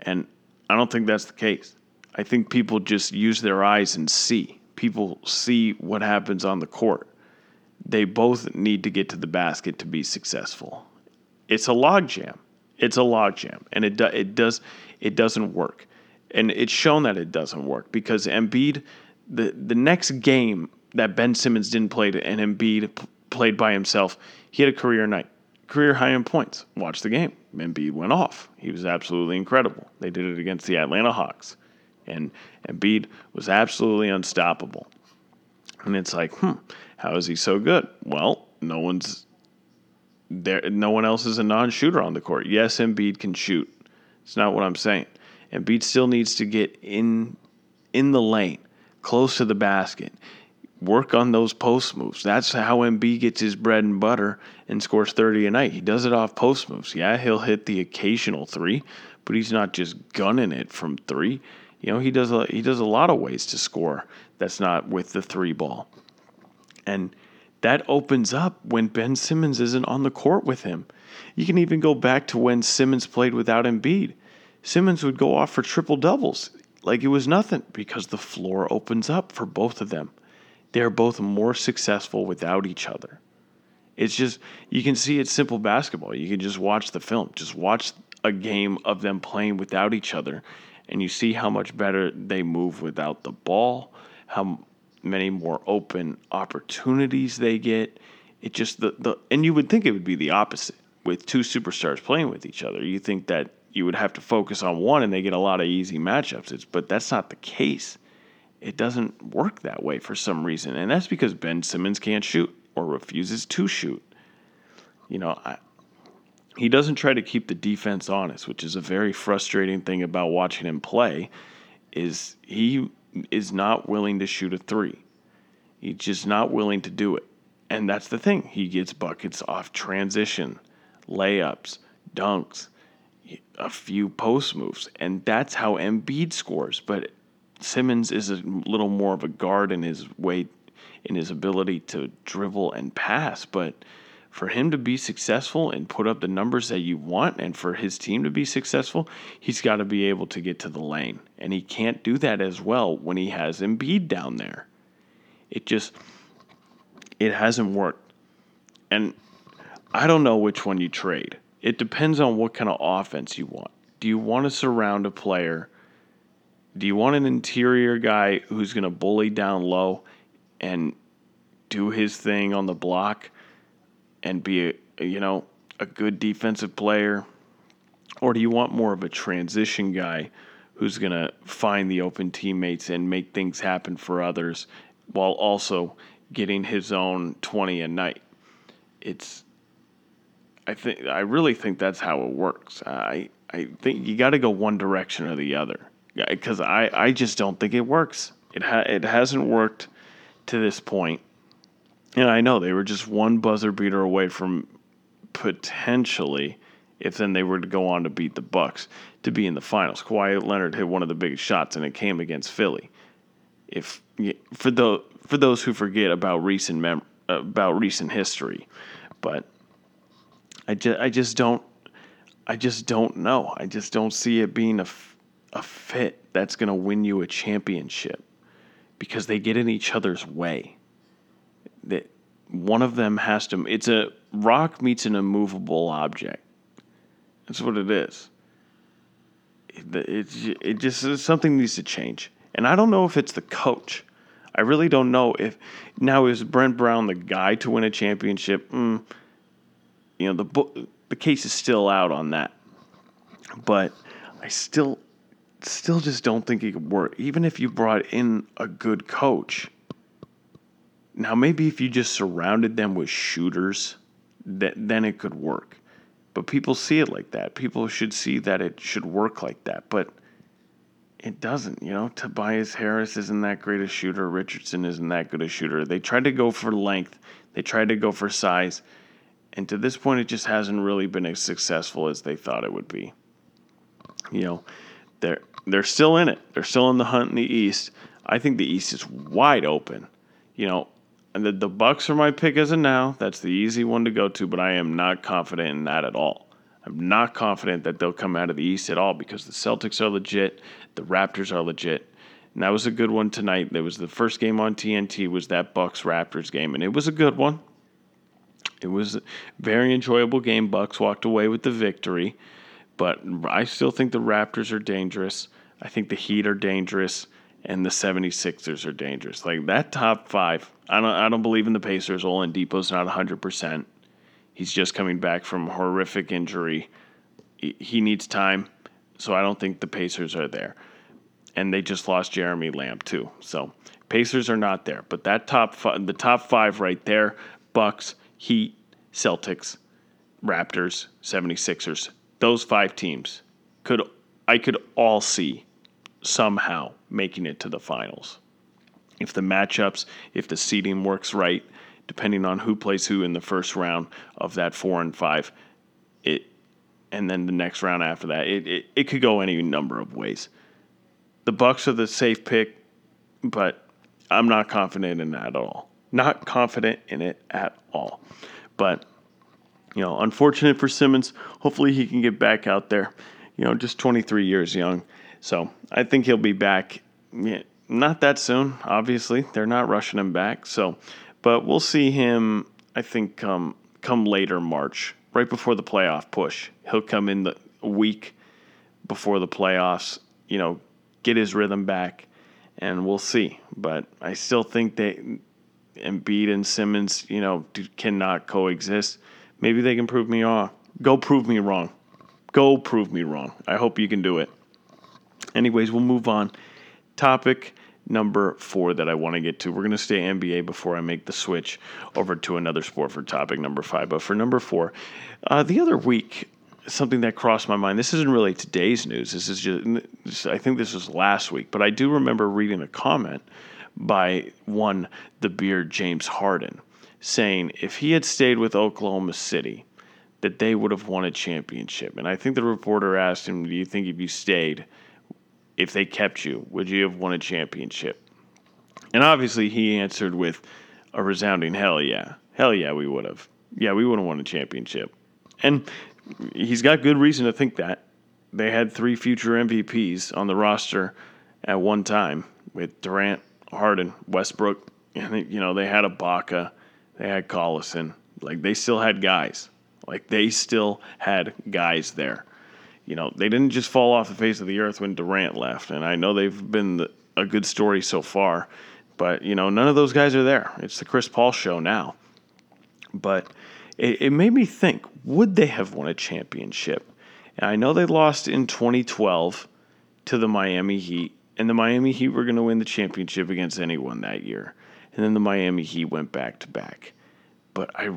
And I don't think that's the case. I think people just use their eyes and see. People see what happens on the court. They both need to get to the basket to be successful. It's a logjam. It's a logjam, and it do, it does it doesn't work. And it's shown that it doesn't work because Embiid, the, the next game that Ben Simmons didn't play and Embiid played by himself, he had a career night, career high in points. Watch the game. Embiid went off. He was absolutely incredible. They did it against the Atlanta Hawks. And Embiid was absolutely unstoppable. And it's like, hmm, how is he so good? Well, no one's there. No one else is a non-shooter on the court. Yes, Embiid can shoot. It's not what I'm saying. Embiid still needs to get in in the lane, close to the basket. Work on those post moves. That's how Embiid gets his bread and butter and scores 30 a night. He does it off post moves. Yeah, he'll hit the occasional three, but he's not just gunning it from three. You know, he does a, he does a lot of ways to score. That's not with the three ball, and that opens up when Ben Simmons isn't on the court with him. You can even go back to when Simmons played without Embiid. Simmons would go off for triple doubles like it was nothing because the floor opens up for both of them. They're both more successful without each other. It's just, you can see it's simple basketball. You can just watch the film, just watch a game of them playing without each other, and you see how much better they move without the ball, how many more open opportunities they get. It just, the, the and you would think it would be the opposite with two superstars playing with each other. You think that you would have to focus on one and they get a lot of easy matchups. It's, but that's not the case. It doesn't work that way for some reason. And that's because Ben Simmons can't shoot or refuses to shoot. You know, I, he doesn't try to keep the defense honest, which is a very frustrating thing about watching him play is he is not willing to shoot a 3. He's just not willing to do it. And that's the thing. He gets buckets off transition, layups, dunks, a few post moves, and that's how Embiid scores. But Simmons is a little more of a guard in his way, in his ability to dribble and pass. But for him to be successful and put up the numbers that you want, and for his team to be successful, he's got to be able to get to the lane, and he can't do that as well when he has Embiid down there. It just it hasn't worked, and I don't know which one you trade it depends on what kind of offense you want. Do you want to surround a player? Do you want an interior guy who's going to bully down low and do his thing on the block and be a, you know, a good defensive player? Or do you want more of a transition guy who's going to find the open teammates and make things happen for others while also getting his own 20 a night? It's I think I really think that's how it works. I I think you got to go one direction or the other because I, I just don't think it works. It ha- it hasn't worked to this point, and I know they were just one buzzer beater away from potentially, if then they were to go on to beat the Bucks to be in the finals. Kawhi Leonard hit one of the biggest shots, and it came against Philly. If for the for those who forget about recent mem- about recent history, but I just I just don't I just don't know. I just don't see it being a, a fit that's going to win you a championship because they get in each other's way. That one of them has to it's a rock meets an immovable object. That's what it is. It, it's it just something needs to change. And I don't know if it's the coach. I really don't know if now is Brett Brown the guy to win a championship? Mm, you know the the case is still out on that but i still still just don't think it could work. Even if you brought in a good coach now maybe if you just surrounded them with shooters that then it could work. But people see it like that. People should see that it should work like that. But it doesn't you know? Tobias harris isn't that great a shooter. Richardson isn't that good a shooter. They tried to go for length. They tried to go for size. And to this point, it just hasn't really been as successful as they thought it would be. You know, they're they're still in it. They're still in the hunt in the East. I think the East is wide open. You know, the, the Bucks are my pick as of now. That's the easy one to go to, but I am not confident in that at all. I'm not confident that they'll come out of the East at all because the Celtics are legit, the Raptors are legit. And that was a good one tonight. There was the first game on TNT was that Bucks Raptors game, and it was a good one. It was a very enjoyable game. Bucks walked away with the victory, but I still think the Raptors are dangerous. I think the Heat are dangerous and the 76ers are dangerous. Like that top 5. I don't I don't believe in the Pacers. Oladipo's not 100%. He's just coming back from a horrific injury. He needs time, so I don't think the Pacers are there. and they just lost Jeremy Lamb too. So Pacers are not there, but that top five, the top five right there: Bucks, Heat, Celtics, Raptors, 76ers. Those five teams could I could all see somehow making it to the finals. If the matchups, if the seeding works right, depending on who plays who in the first round of that four and five, it and then the next round after that, it, it, it could go any number of ways. The Bucks are the safe pick, but I'm not confident in that at all. Not confident in it at all. But you know, unfortunate for Simmons. Hopefully he can get back out there. You know, just 23 years young. So I think he'll be back. Not that soon, obviously. They're not rushing him back. So, but we'll see him. I think come come later March, right before the playoff push. He'll come in the week before the playoffs. You know, get his rhythm back, and we'll see. But I still think they Embiid and Simmons, you know, cannot coexist. Maybe they can prove me wrong. Go prove me wrong. Go prove me wrong. I hope you can do it. Anyways, we'll move on. Topic number four that I want to get to. We're going to stay NBA before I make the switch over to another sport for topic number five. But for number four, uh, the other week, something that crossed my mind. This isn't really today's news. This is just, I think this was last week, but I do remember reading a comment by one, the beard James Harden, saying if he had stayed with Oklahoma City, that they would have won a championship. And I think the reporter asked him, Do you think if you stayed, if they kept you, would you have won a championship? And obviously he answered with a resounding hell yeah. Hell yeah, we would have. Yeah, we would have won a championship. And he's got good reason to think that. They had three future MVPs on the roster at one time with Durant, Harden, Westbrook. And, you know, they had a Ibaka, they had Collison. Like, they still had guys. Like, they still had guys there. You know, they didn't just fall off the face of the earth when Durant left. And I know they've been a good story so far. But, you know, none of those guys are there. It's the Chris Paul show now. But it, it made me think would they have won a championship? And I know they lost in 2012 to the Miami Heat, and the Miami Heat were going to win the championship against anyone that year. And then the Miami Heat went back to back. But I,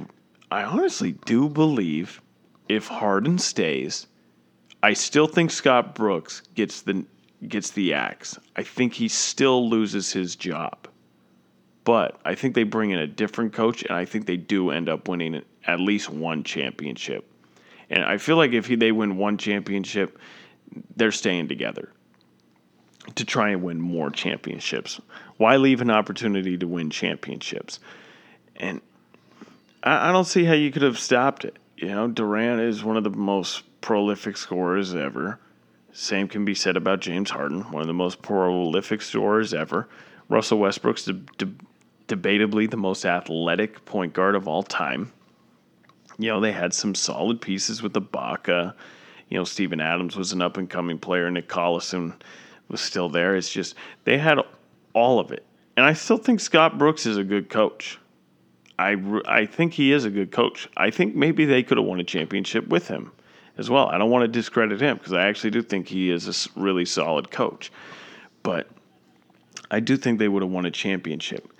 I honestly do believe if Harden stays, I still think Scott Brooks gets the gets the axe. I think he still loses his job. But I think they bring in a different coach, and I think they do end up winning at least one championship. And I feel like if he, they win one championship, they're staying together to try and win more championships. Why leave an opportunity to win championships? And I, I don't see how you could have stopped it. You know, Durant is one of the most prolific scorers ever. Same can be said about James Harden, one of the most prolific scorers ever. Russell Westbrook's de- de- debatably the most athletic point guard of all time you know, they had some solid pieces with the Ibaka. You know, Steven Adams was an up and coming player. Nick Collison was still there. It's just they had all of it. And I still think Scott Brooks is a good coach. I, I think he is a good coach. I think maybe they could have won a championship with him as well. I don't want to discredit him because I actually do think he is a really solid coach. But I do think they would have won a championship.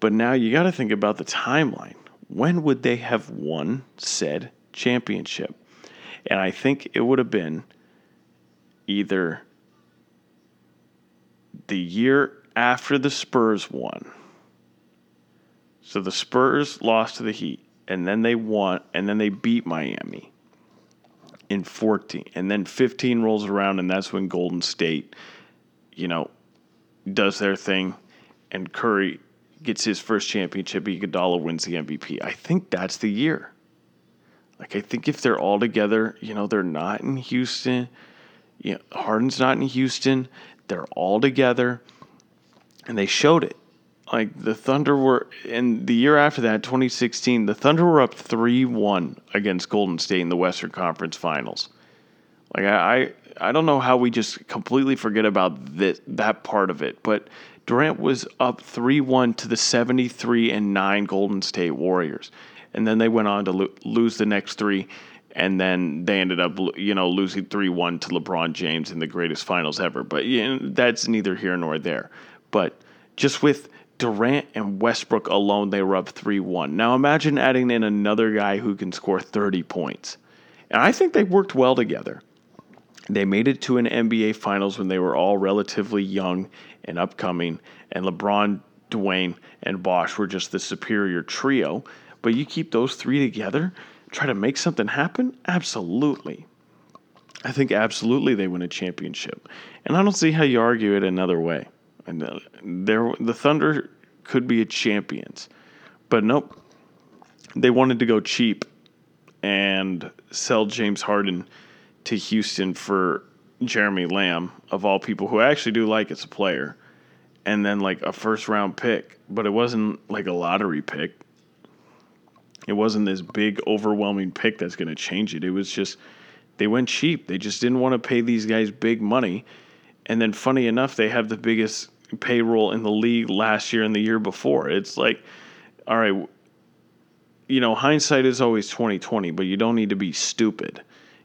But now you got to think about the timeline when would they have won said championship? And I think it would have been either the year after the Spurs won. So the Spurs lost to the Heat, and then they won, and then they beat Miami in 14. And then 15 rolls around, and that's when Golden State, you know, does their thing, and Curry gets his first championship, Iguodala wins the MVP. I think that's the year. Like I think if they're all together, you know, they're not in Houston. You know, Harden's not in Houston. They're all together, and they showed it. Like the Thunder were, in the year after that, 2016, the Thunder were up three one against Golden State in the Western Conference Finals. Like I, I, I don't know how we just completely forget about that that part of it, but Durant was up 3 1 to the 73 and 9 Golden State Warriors. And then they went on to lo- lose the next three and then they ended up you know losing 3-1 to LeBron James in the greatest finals ever. But you know, that's neither here nor there. But just with Durant and Westbrook alone, they were up 3 1. Now imagine adding in another guy who can score 30 points. And I think they worked well together. They made it to an NBA Finals when they were all relatively young and upcoming, and LeBron, Dwyane, and Bosh were just the superior trio. But you keep those three together, try to make something happen? Absolutely. I think absolutely they win a championship. And I don't see how you argue it another way. And uh, there, the Thunder could be a champions, but nope. They wanted to go cheap and sell James Harden to Houston for Jeremy Lamb, of all people, who I actually do like as a player, and then like a first round pick, but it wasn't like a lottery pick. It wasn't this big, overwhelming pick that's going to change it. It was just they went cheap. They just didn't want to pay these guys big money. And then, funny enough, they have the biggest payroll in the league last year and the year before. It's like, all right, you know, hindsight is always twenty twenty, but you don't need to be stupid.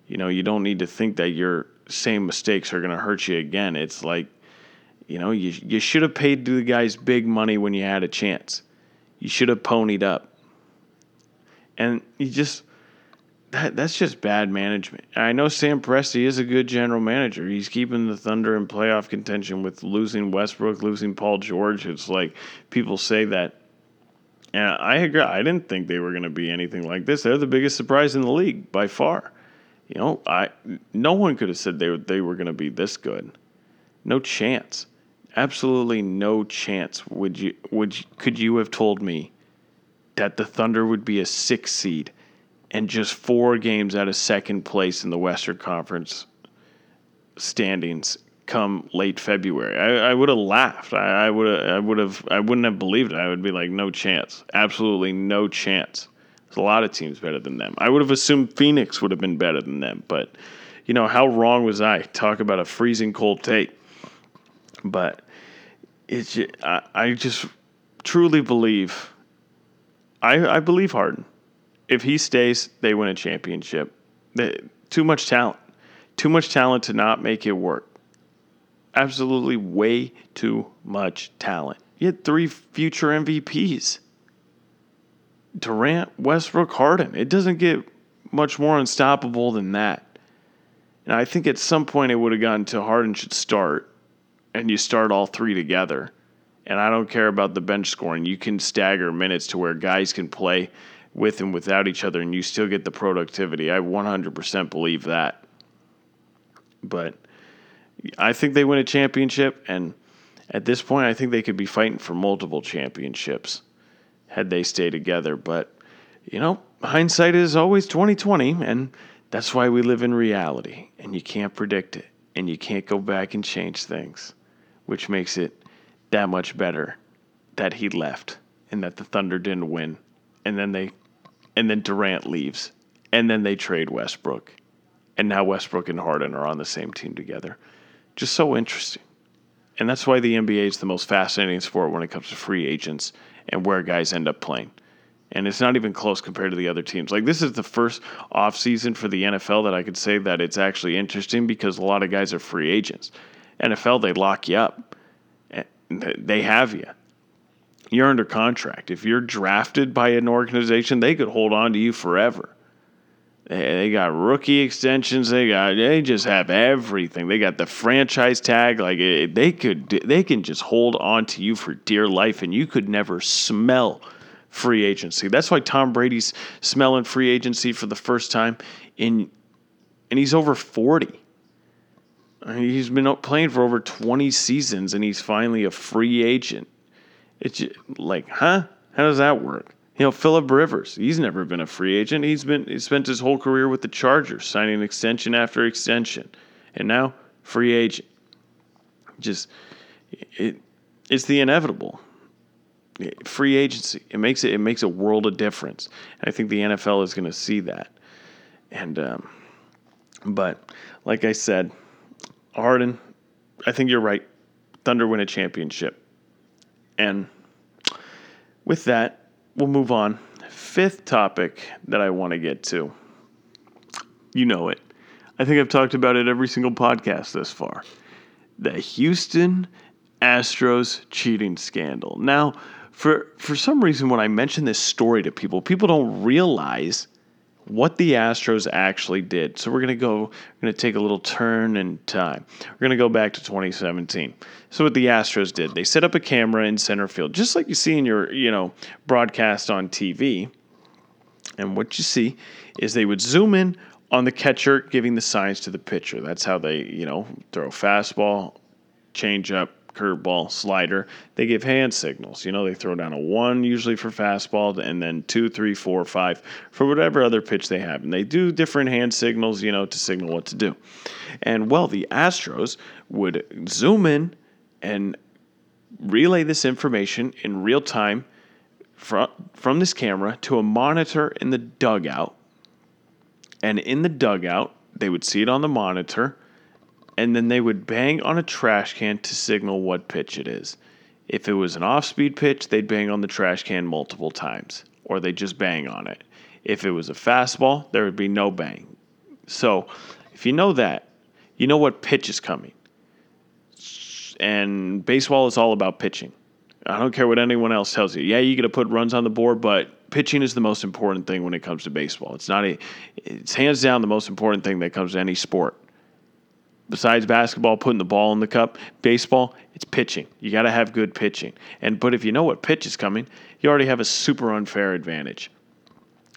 You know, you don't need to think that your same mistakes are going to hurt you again. It's like, you know, you you should have paid the guys big money when you had a chance. You should have ponied up and you just that that's just bad management. I know Sam Presti is a good general manager. He's keeping the Thunder in playoff contention with losing Westbrook, losing Paul George. It's like people say that. And I agree. I didn't think they were going to be anything like this. They're the biggest surprise in the league by far. You know, I no one could have said they they were going to be this good. No chance. Absolutely no chance. Would you would you, could you have told me that the Thunder would be a six seed and just four games out of second place in the Western Conference standings come late February. I, I would have laughed. I, I would I would have I wouldn't have believed it. I would be like, no chance. Absolutely no chance. There's a lot of teams better than them. I would have assumed Phoenix would have been better than them, but you know, how wrong was I? Talk about a freezing cold take. But it's I, I just truly believe I, I believe Harden. If he stays, they win a championship. They, too much talent. Too much talent to not make it work. Absolutely way too much talent. You had three future MVPs. Durant, Westbrook, Harden. It doesn't get much more unstoppable than that. And I think at some point it would have gotten to Harden should start, and you start all three together and I don't care about the bench scoring. You can stagger minutes to where guys can play with and without each other, and you still get the productivity. I 100% believe that. But I think they win a championship, and at this point, I think they could be fighting for multiple championships had they stay together. But you know, hindsight is always 2020, and that's why we live in reality, and you can't predict it, and you can't go back and change things, which makes it that much better that he left and that the Thunder didn't win. And then they and then Durant leaves. And then they trade Westbrook. And now Westbrook and Harden are on the same team together. Just so interesting. And that's why the NBA is the most fascinating sport when it comes to free agents and where guys end up playing. And it's not even close compared to the other teams. Like this is the first offseason for the NFL that I could say that it's actually interesting because a lot of guys are free agents. NFL they lock you up they have you. You're under contract. If you're drafted by an organization, they could hold on to you forever. They got rookie extensions. They got they just have everything. They got the franchise tag. Like they could they can just hold on to you for dear life, and you could never smell free agency. That's why Tom Brady's smelling free agency for the first time in, and he's over forty. He's been playing for over 20 seasons and he's finally a free agent. It's like, huh? How does that work? You know, Philip Rivers, he's never been a free agent. He's been he spent his whole career with the Chargers, signing extension after extension. And now, free agent. Just it it's the inevitable. Free agency. It makes it it makes a world of difference. And I think the NFL is going to see that. And um, but like I said, Harden, I think you're right. Thunder win a championship. And with that, we'll move on. Fifth topic that I want to get to. You know it. I think I've talked about it every single podcast thus far. The Houston Astros cheating scandal. Now, for for some reason when I mention this story to people, people don't realize what the Astros actually did. So we're going to go we're going to take a little turn in time. We're going to go back to 2017. So what the Astros did, they set up a camera in center field, just like you see in your, you know, broadcast on TV. And what you see is they would zoom in on the catcher giving the signs to the pitcher. That's how they, you know, throw fastball, changeup, curveball, slider. They give hand signals. You know, they throw down a one usually for fastball, and then two, three, four, five for whatever other pitch they have. And they do different hand signals, you know, to signal what to do. And well, the Astros would zoom in and relay this information in real time from, from this camera to a monitor in the dugout. And in the dugout, they would see it on the monitor and then they would bang on a trash can to signal what pitch it is. If it was an off speed pitch, they'd bang on the trash can multiple times, or they'd just bang on it. If it was a fastball, there would be no bang. So, if you know that, you know what pitch is coming. And baseball is all about pitching. I don't care what anyone else tells you. Yeah, you got to put runs on the board, but pitching is the most important thing when it comes to baseball. It's not a, it's hands down the most important thing that comes to any sport besides basketball, putting the ball in the cup, baseball, it's pitching. You got to have good pitching. And but if you know what pitch is coming, you already have a super unfair advantage.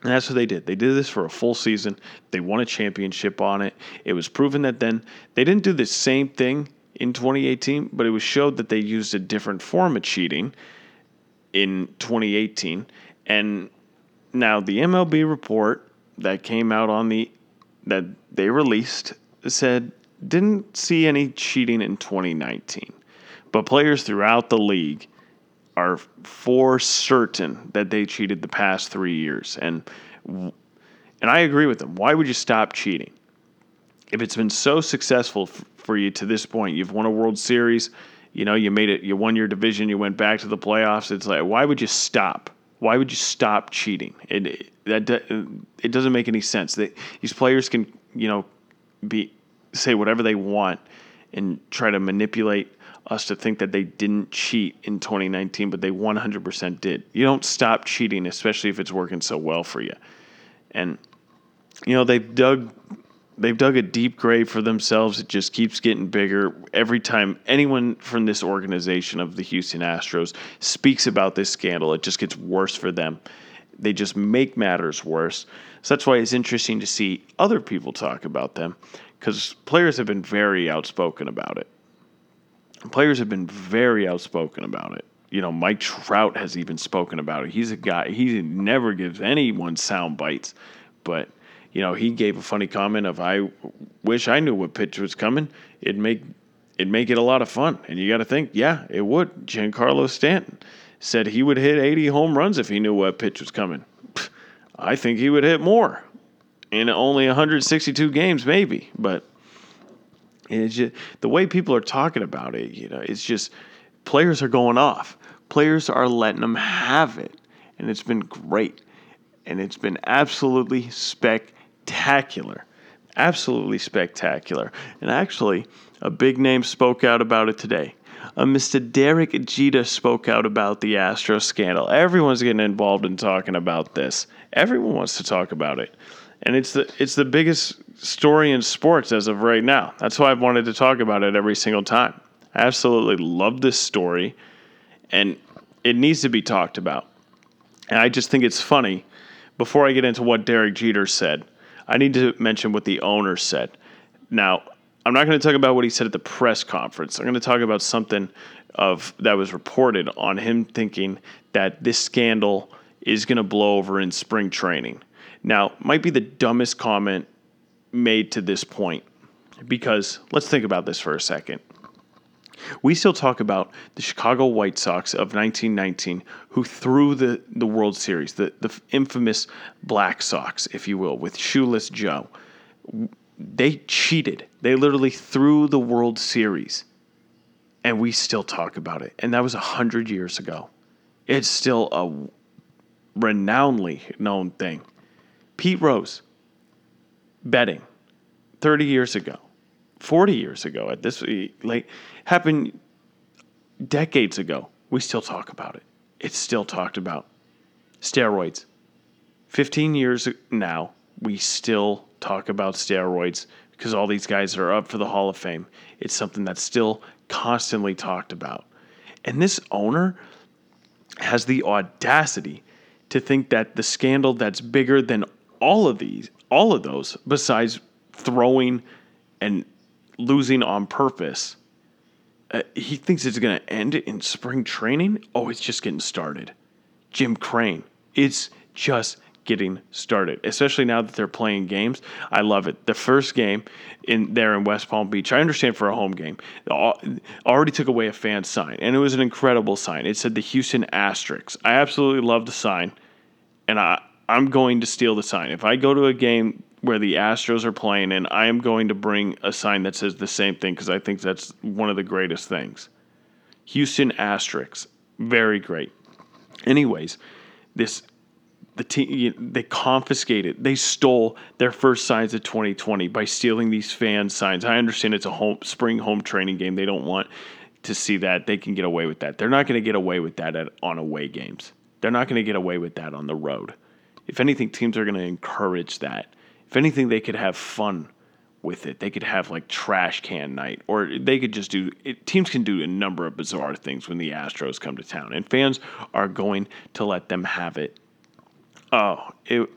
And that's what they did. They did this for a full season. They won a championship on it. It was proven that then they didn't do the same thing in 2018, but it was showed that they used a different form of cheating in 2018. And now the MLB report that came out on the that they released said didn't see any cheating in 2019, but players throughout the league are for certain that they cheated the past three years, and and I agree with them. Why would you stop cheating? If it's been so successful f- for you to this point, you've won a World Series, you know, you made it, you won your division, you went back to the playoffs. It's like, why would you stop? Why would you stop cheating? It, it that uh, it doesn't make any sense. That these players can, you know, be say whatever they want and try to manipulate us to think that they didn't cheat in 2019, but they 100% did. You don't stop cheating, especially if it's working so well for you. And you know they've dug they've dug a deep grave for themselves. It just keeps getting bigger every time anyone from this organization of the Houston Astros speaks about this scandal. It just gets worse for them. They just make matters worse. So that's why it's interesting to see other people talk about them because players have been very outspoken about it. Players have been very outspoken about it. You know, Mike Trout has even spoken about it. He's a guy, he never gives anyone sound bites, but, you know, he gave a funny comment of, I wish I knew what pitch was coming. It'd make, it'd make it a lot of fun. And you got to think, yeah, it would. Giancarlo Stanton said he would hit 80 home runs if he knew what pitch was coming. I think he would hit more in only 162 games, maybe. But it's just the way people are talking about it. You know, it's just players are going off. Players are letting them have it, and it's been great, and it's been absolutely spectacular, absolutely spectacular. And actually, a big name spoke out about it today. Uh, Mr. Derek Jeter spoke out about the Astro scandal. Everyone's getting involved in talking about this. Everyone wants to talk about it and it's the it's the biggest story in sports as of right now. That's why I've wanted to talk about it every single time. I absolutely love this story, and it needs to be talked about. And I just think it's funny. Before I get into what Derek Jeter said, I need to mention what the owner said. Now, I'm not going to talk about what he said at the press conference. I'm going to talk about something of that was reported on him thinking that this scandal is going to blow over in spring training. Now, might be the dumbest comment made to this point because let's think about this for a second. We still talk about the Chicago White Sox of 1919 who threw the, the World Series, the, the infamous Black Sox, if you will, with Shoeless Joe. They cheated. They literally threw the World Series. And we still talk about it. And that was 100 years ago. It's still a renownedly known thing. Pete Rose, betting 30 years ago, 40 years ago at this eh, late happened decades ago. We still talk about it. It's still talked about. Steroids. 15 years now, we still talk about steroids because all these guys are up for the Hall of Fame. It's something that's still constantly talked about. And this owner has the audacity to think that the scandal that's bigger than all of these, all of those, besides throwing and losing on purpose, uh, he thinks it's going to end in spring training. Oh, it's just getting started. Jim Crane, it's just getting started, especially now that they're playing games. I love it. The first game in there in West Palm Beach, I understand for a home game, already took away a fan sign, and it was an incredible sign. It said the Houston Asterix. I absolutely love the sign, and I I'm going to steal the sign. If I go to a game where the Astros are playing, and I am going to bring a sign that says the same thing because I think that's one of the greatest things. Houston Asterix, very great. Anyways, this the team they confiscated they stole their first signs of 2020 by stealing these fan signs i understand it's a home spring home training game they don't want to see that they can get away with that they're not going to get away with that at, on away games they're not going to get away with that on the road if anything teams are going to encourage that. If anything they could have fun with it. They could have like trash can night or they could just do it, teams can do a number of bizarre things when the astros come to town and fans are going to let them have it. Oh, it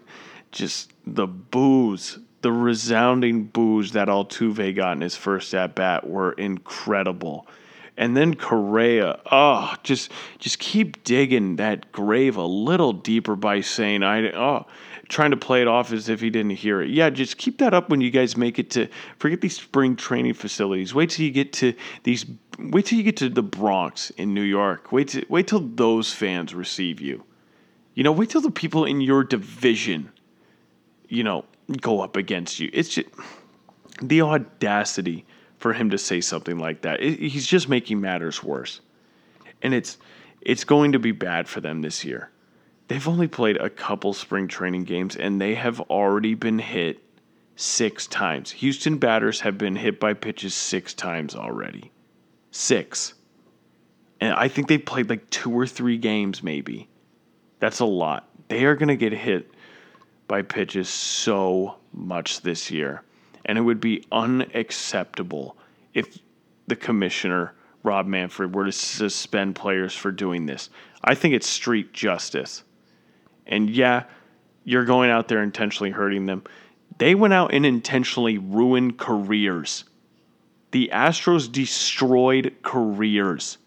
just the boos, the resounding boos that Altuve got in his first at bat were incredible. And then Correa, oh, just just keep digging that grave a little deeper by saying I oh trying to play it off as if he didn't hear it. Yeah, just keep that up when you guys make it to forget these spring training facilities. Wait till you get to these wait till you get to the Bronx in New York. Wait till, wait till those fans receive you. You know, wait till the people in your division, you know, go up against you. It's just the audacity for him to say something like that. It, he's just making matters worse. And it's it's going to be bad for them this year. They've only played a couple spring training games and they have already been hit 6 times. Houston batters have been hit by pitches 6 times already. 6. And I think they've played like 2 or 3 games maybe. That's a lot. They are going to get hit by pitches so much this year. And it would be unacceptable if the commissioner, Rob Manfred, were to suspend players for doing this. I think it's street justice. And yeah, you're going out there intentionally hurting them. They went out and intentionally ruined careers. The Astros destroyed careers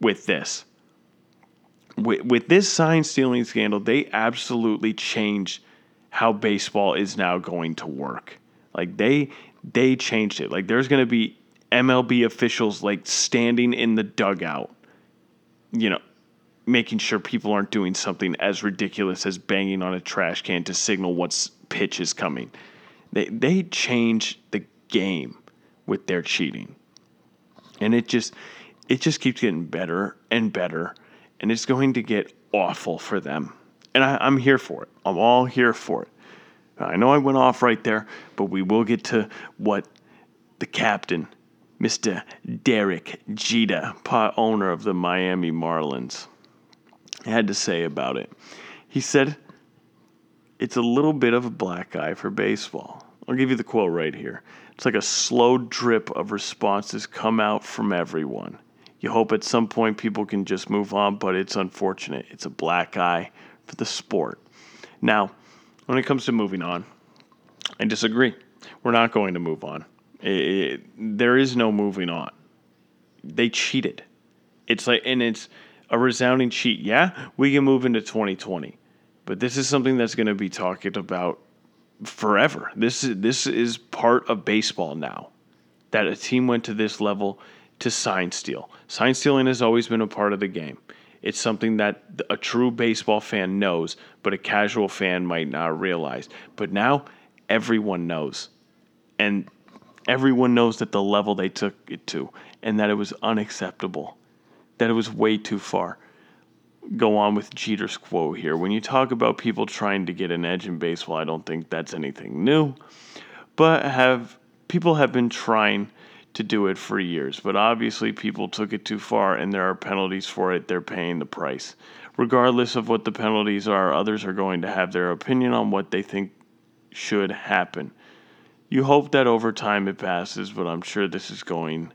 with this with, with this sign stealing scandal, they absolutely changed how baseball is now going to work. Like they they changed it. Like there's going to be MLB officials like standing in the dugout, you know, making sure people aren't doing something as ridiculous as banging on a trash can to signal what pitch is coming. They they change the game with their cheating. And it just it just keeps getting better and better and it's going to get awful for them. And I, I'm here for it. I'm all here for it. I know I went off right there, but we will get to what the captain, Mr. Derek Jeter, pot owner of the Miami Marlins, had to say about it. He said, It's a little bit of a black eye for baseball. I'll give you the quote right here. It's like a slow drip of responses come out from everyone. You hope at some point people can just move on, but it's unfortunate. It's a black eye for the sport. Now, when it comes to moving on, I disagree. We're not going to move on. It, it, there is no moving on. They cheated. It's like, and it's a resounding cheat. Yeah, we can move into 2020, but this is something that's going to be talked about forever. This is this is part of baseball now. That a team went to this level to sign steal. Sign stealing has always been a part of the game. It's something that a true baseball fan knows, but a casual fan might not realize. But now everyone knows. And everyone knows that the level they took it to and that it was unacceptable, that it was way too far. go on with Jeter's quote here. When you talk about people trying to get an edge in baseball, I don't think that's anything new. But have people have been trying to do it for years, but obviously people took it too far and there are penalties for it. They're paying the price. Regardless of what the penalties are, others are going to have their opinion on what they think should happen. You hope that over time it passes, but I'm sure this is going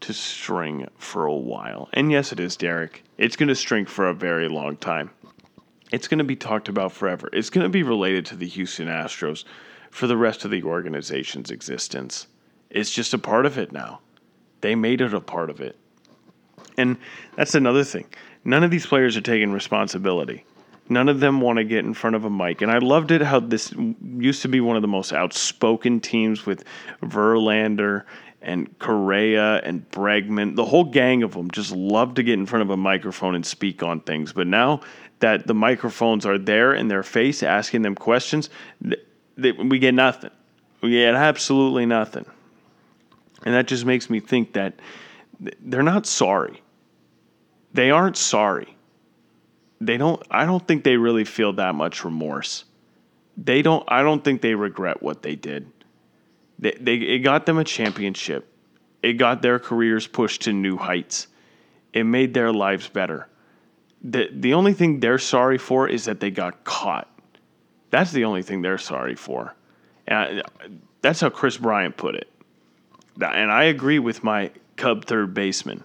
to string for a while. And yes, it is, Derek. It's going to string for a very long time. It's going to be talked about forever. It's going to be related to the Houston Astros for the rest of the organization's existence. It's just a part of it now. They made it a part of it. And that's another thing. None of these players are taking responsibility. None of them want to get in front of a mic. And I loved it how this used to be one of the most outspoken teams with Verlander and Correa and Bregman. The whole gang of them just love to get in front of a microphone and speak on things. But now that the microphones are there in their face asking them questions, we get nothing. We get absolutely nothing. And that just makes me think that they're not sorry. They aren't sorry. They don't I don't think they really feel that much remorse. They don't I don't think they regret what they did. They, they it got them a championship. It got their careers pushed to new heights. It made their lives better. The the only thing they're sorry for is that they got caught. That's the only thing they're sorry for. And I, that's how Kris Bryant put it. And I agree with my Cub third baseman.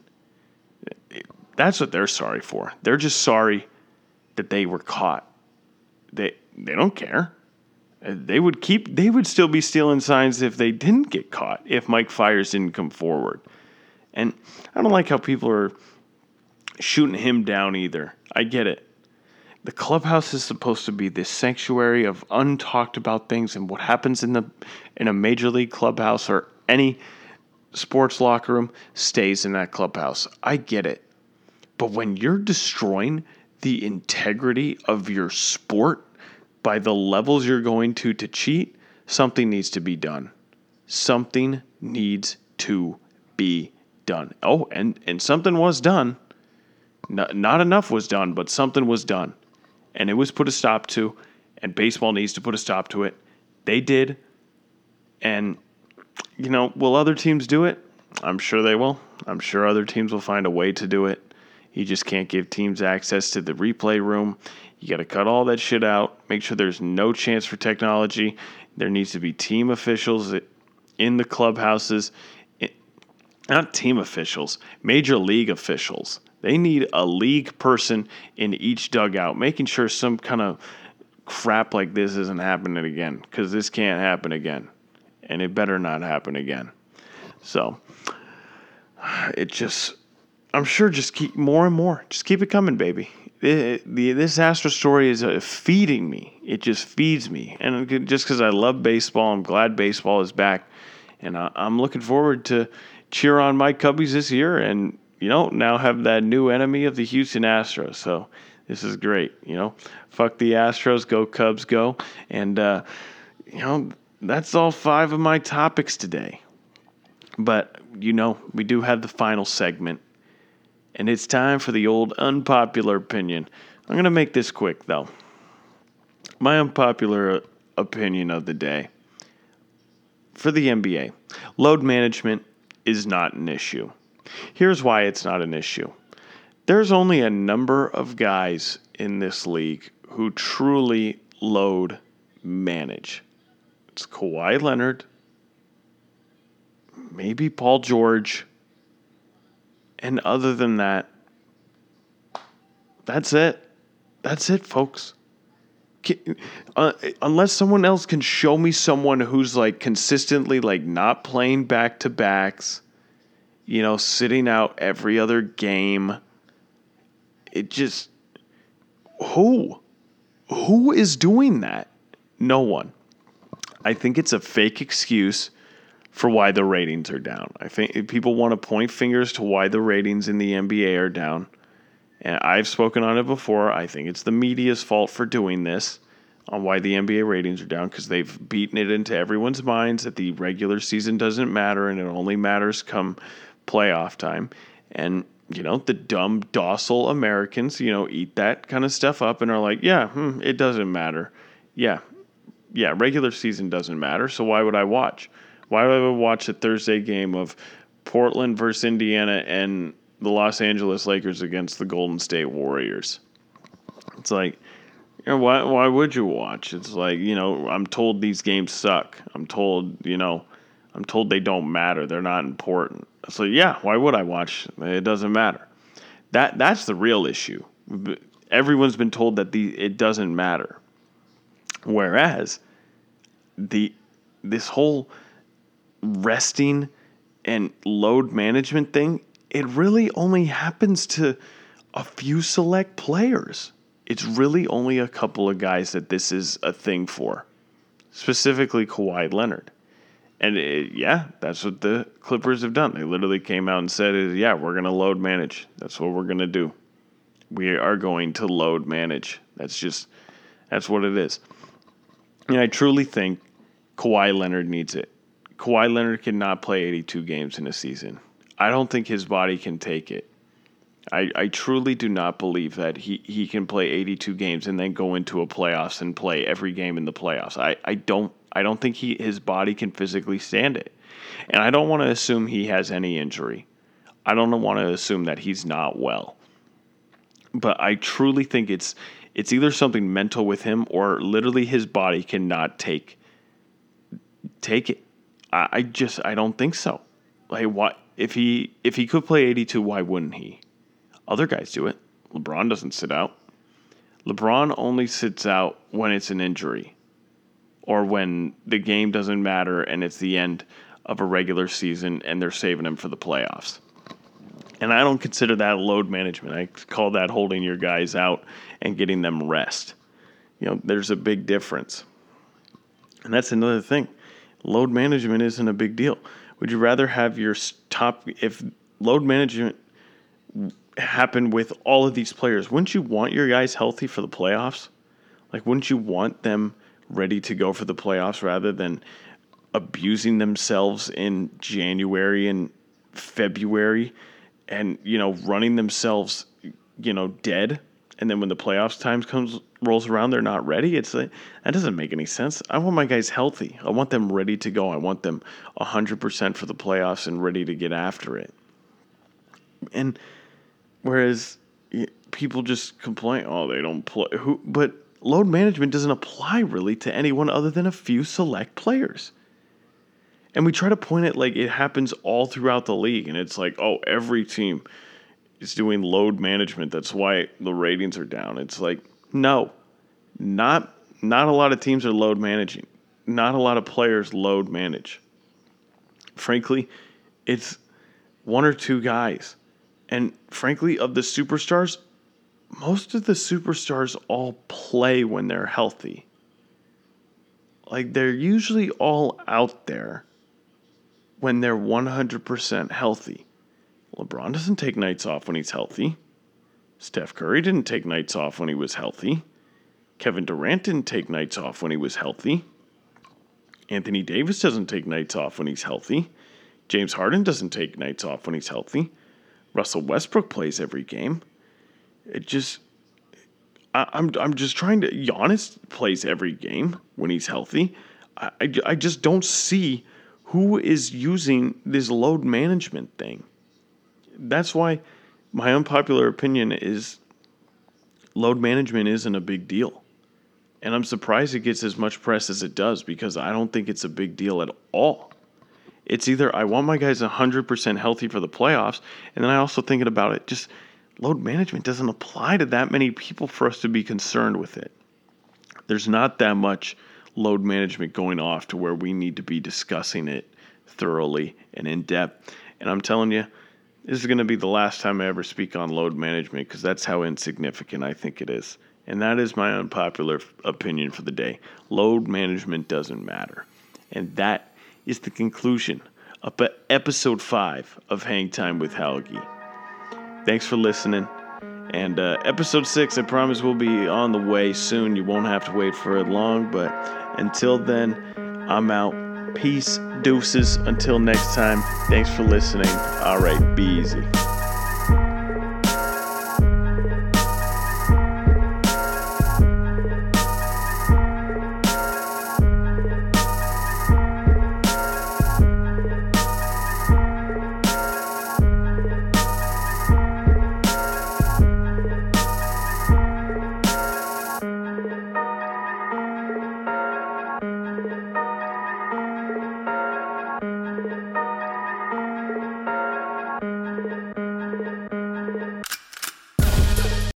That's what they're sorry for. They're just sorry that they were caught. They they don't care. Uh, they would keep they would still be stealing signs if they didn't get caught, if Mike Fiers didn't come forward. And I don't like how people are shooting him down either. I get it. The clubhouse is supposed to be this sanctuary of untalked about things and what happens in the in a major league clubhouse or any sports locker room stays in that clubhouse. I get it. But when you're destroying the integrity of your sport by the levels you're going to to cheat, something needs to be done. Something needs to be done. Oh, and and something was done. Not, not enough was done, but something was done. And it was put a stop to, and baseball needs to put a stop to it. They did. And you know, will other teams do it? I'm sure they will. I'm sure other teams will find a way to do it. You just can't give teams access to the replay room. You got to cut all that shit out. Make sure there's no chance for technology. There needs to be team officials in the clubhouses. Not team officials, major league officials. They need a league person in each dugout, making sure some kind of crap like this isn't happening again, because this can't happen again and it better not happen again. So it just, I'm sure, just keep more and more. Just keep it coming, baby. It, the, this Astro story is uh, feeding me. It just feeds me, and just because I love baseball, I'm glad baseball is back, and I, I'm looking forward to cheer on my Cubbies this year, and you know now have that new enemy of the Houston Astros. So this is great. You know, fuck the Astros, go Cubs, go, and uh, you know that's all five of my topics today. But, you know, we do have the final segment. And it's time for the old unpopular opinion. I'm going to make this quick, though. My unpopular uh, opinion of the day for the NBA load management is not an issue. Here's why it's not an issue there's only a number of guys in this league who truly load manage. It's Kawhi Leonard, maybe Paul George, and other than that, that's it. That's it, folks. Uh, unless someone else can show me someone who's like consistently like not playing back to backs, you know, sitting out every other game. It just who who is doing that? No one. I think it's a fake excuse for why the ratings are down. I think people want to point fingers to why the ratings in the NBA are down. And I've spoken on it before. I think it's the media's fault for doing this on why the NBA ratings are down because they've beaten it into everyone's minds that the regular season doesn't matter and it only matters come playoff time. And you know, the dumb, docile Americans, you know, eat that kind of stuff up and are like, yeah, hmm, it doesn't matter. Yeah, yeah, regular season doesn't matter. So why would I watch? Why would I watch a Thursday game of Portland versus Indiana and the Los Angeles Lakers against the Golden State Warriors? It's like, you know, why why would you watch? It's like, you know, I'm told these games suck. I'm told, you know, I'm told they don't matter. They're not important. So yeah, why would I watch? It doesn't matter. That that's the real issue. Everyone's been told that the it doesn't matter. Whereas the this whole resting and load management thing, it really only happens to a few select players. It's really only a couple of guys that this is a thing for, specifically Kawhi Leonard. And it, yeah, that's what the Clippers have done. They literally came out and said, "Yeah, we're going to load manage. That's what we're going to do. We are going to load manage. That's just that's what it is." And I truly think Kawhi Leonard needs it. Kawhi Leonard cannot play 82 games in a season. I don't think his body can take it. I, I truly do not believe that he, he can play 82 games and then go into a playoffs and play every game in the playoffs. I, I don't I don't think he his body can physically stand it. And I don't want to assume he has any injury. I don't want to assume that he's not well. But I truly think it's it's either something mental with him or literally his body cannot take take it. I, I just I don't think so. Like what if he if he could play 82, why wouldn't he? Other guys do it. LeBron doesn't sit out. LeBron only sits out when it's an injury or when the game doesn't matter and it's the end of a regular season and they're saving him for the playoffs. And I don't consider that load management. I call that holding your guys out and getting them rest. You know, there's a big difference. And that's another thing. Load management isn't a big deal. Would you rather have your top if load management happened with all of these players, wouldn't you want your guys healthy for the playoffs? Like wouldn't you want them ready to go for the playoffs rather than abusing themselves in January and February and you know running themselves you know dead and then when the playoffs times comes rolls around they're not ready it's like that doesn't make any sense. I want my guys healthy. I want them ready to go. I want them 100% for the playoffs and ready to get after it. And whereas people just complain oh they don't play who but load management doesn't apply really to anyone other than a few select players. And we try to point it like it happens all throughout the league and it's like oh every team is doing load management. That's why the ratings are down. It's like no not not a lot of teams are load managing. Not a lot of players load manage. Frankly it's one or two guys. And frankly of the superstars most of the superstars all play when they're healthy. Like they're usually all out there when they're 100% healthy. LeBron doesn't take nights off when he's healthy. Steph Curry didn't take nights off when he was healthy. Kevin Durant didn't take nights off when he was healthy. Anthony Davis doesn't take nights off when he's healthy. James Harden doesn't take nights off when he's healthy. Russell Westbrook plays every game. It just I, am I'm, I'm just trying to Giannis plays every game when he's healthy. I, I, I just don't see who is using this load management thing? That's why my unpopular opinion is load management isn't a big deal. And I'm surprised it gets as much press as it does because I don't think it's a big deal at all. It's either I want my guys 100% healthy for the playoffs, and then I also thinking about it, just load management doesn't apply to that many people for us to be concerned with it. There's not that much load management going off to where we need to be discussing it thoroughly and in depth. And I'm telling you, this is going to be the last time I ever speak on load management because that's how insignificant I think it is. And that is my unpopular opinion for the day. Load management doesn't matter. And that is the conclusion of episode five of Hang Time with Helgi. Thanks for listening. And uh, episode six, I promise, will be on the way soon. You won't have to wait for it long. But until then, I'm out. Peace, deuces. Until next time, thanks for listening. All right, be easy.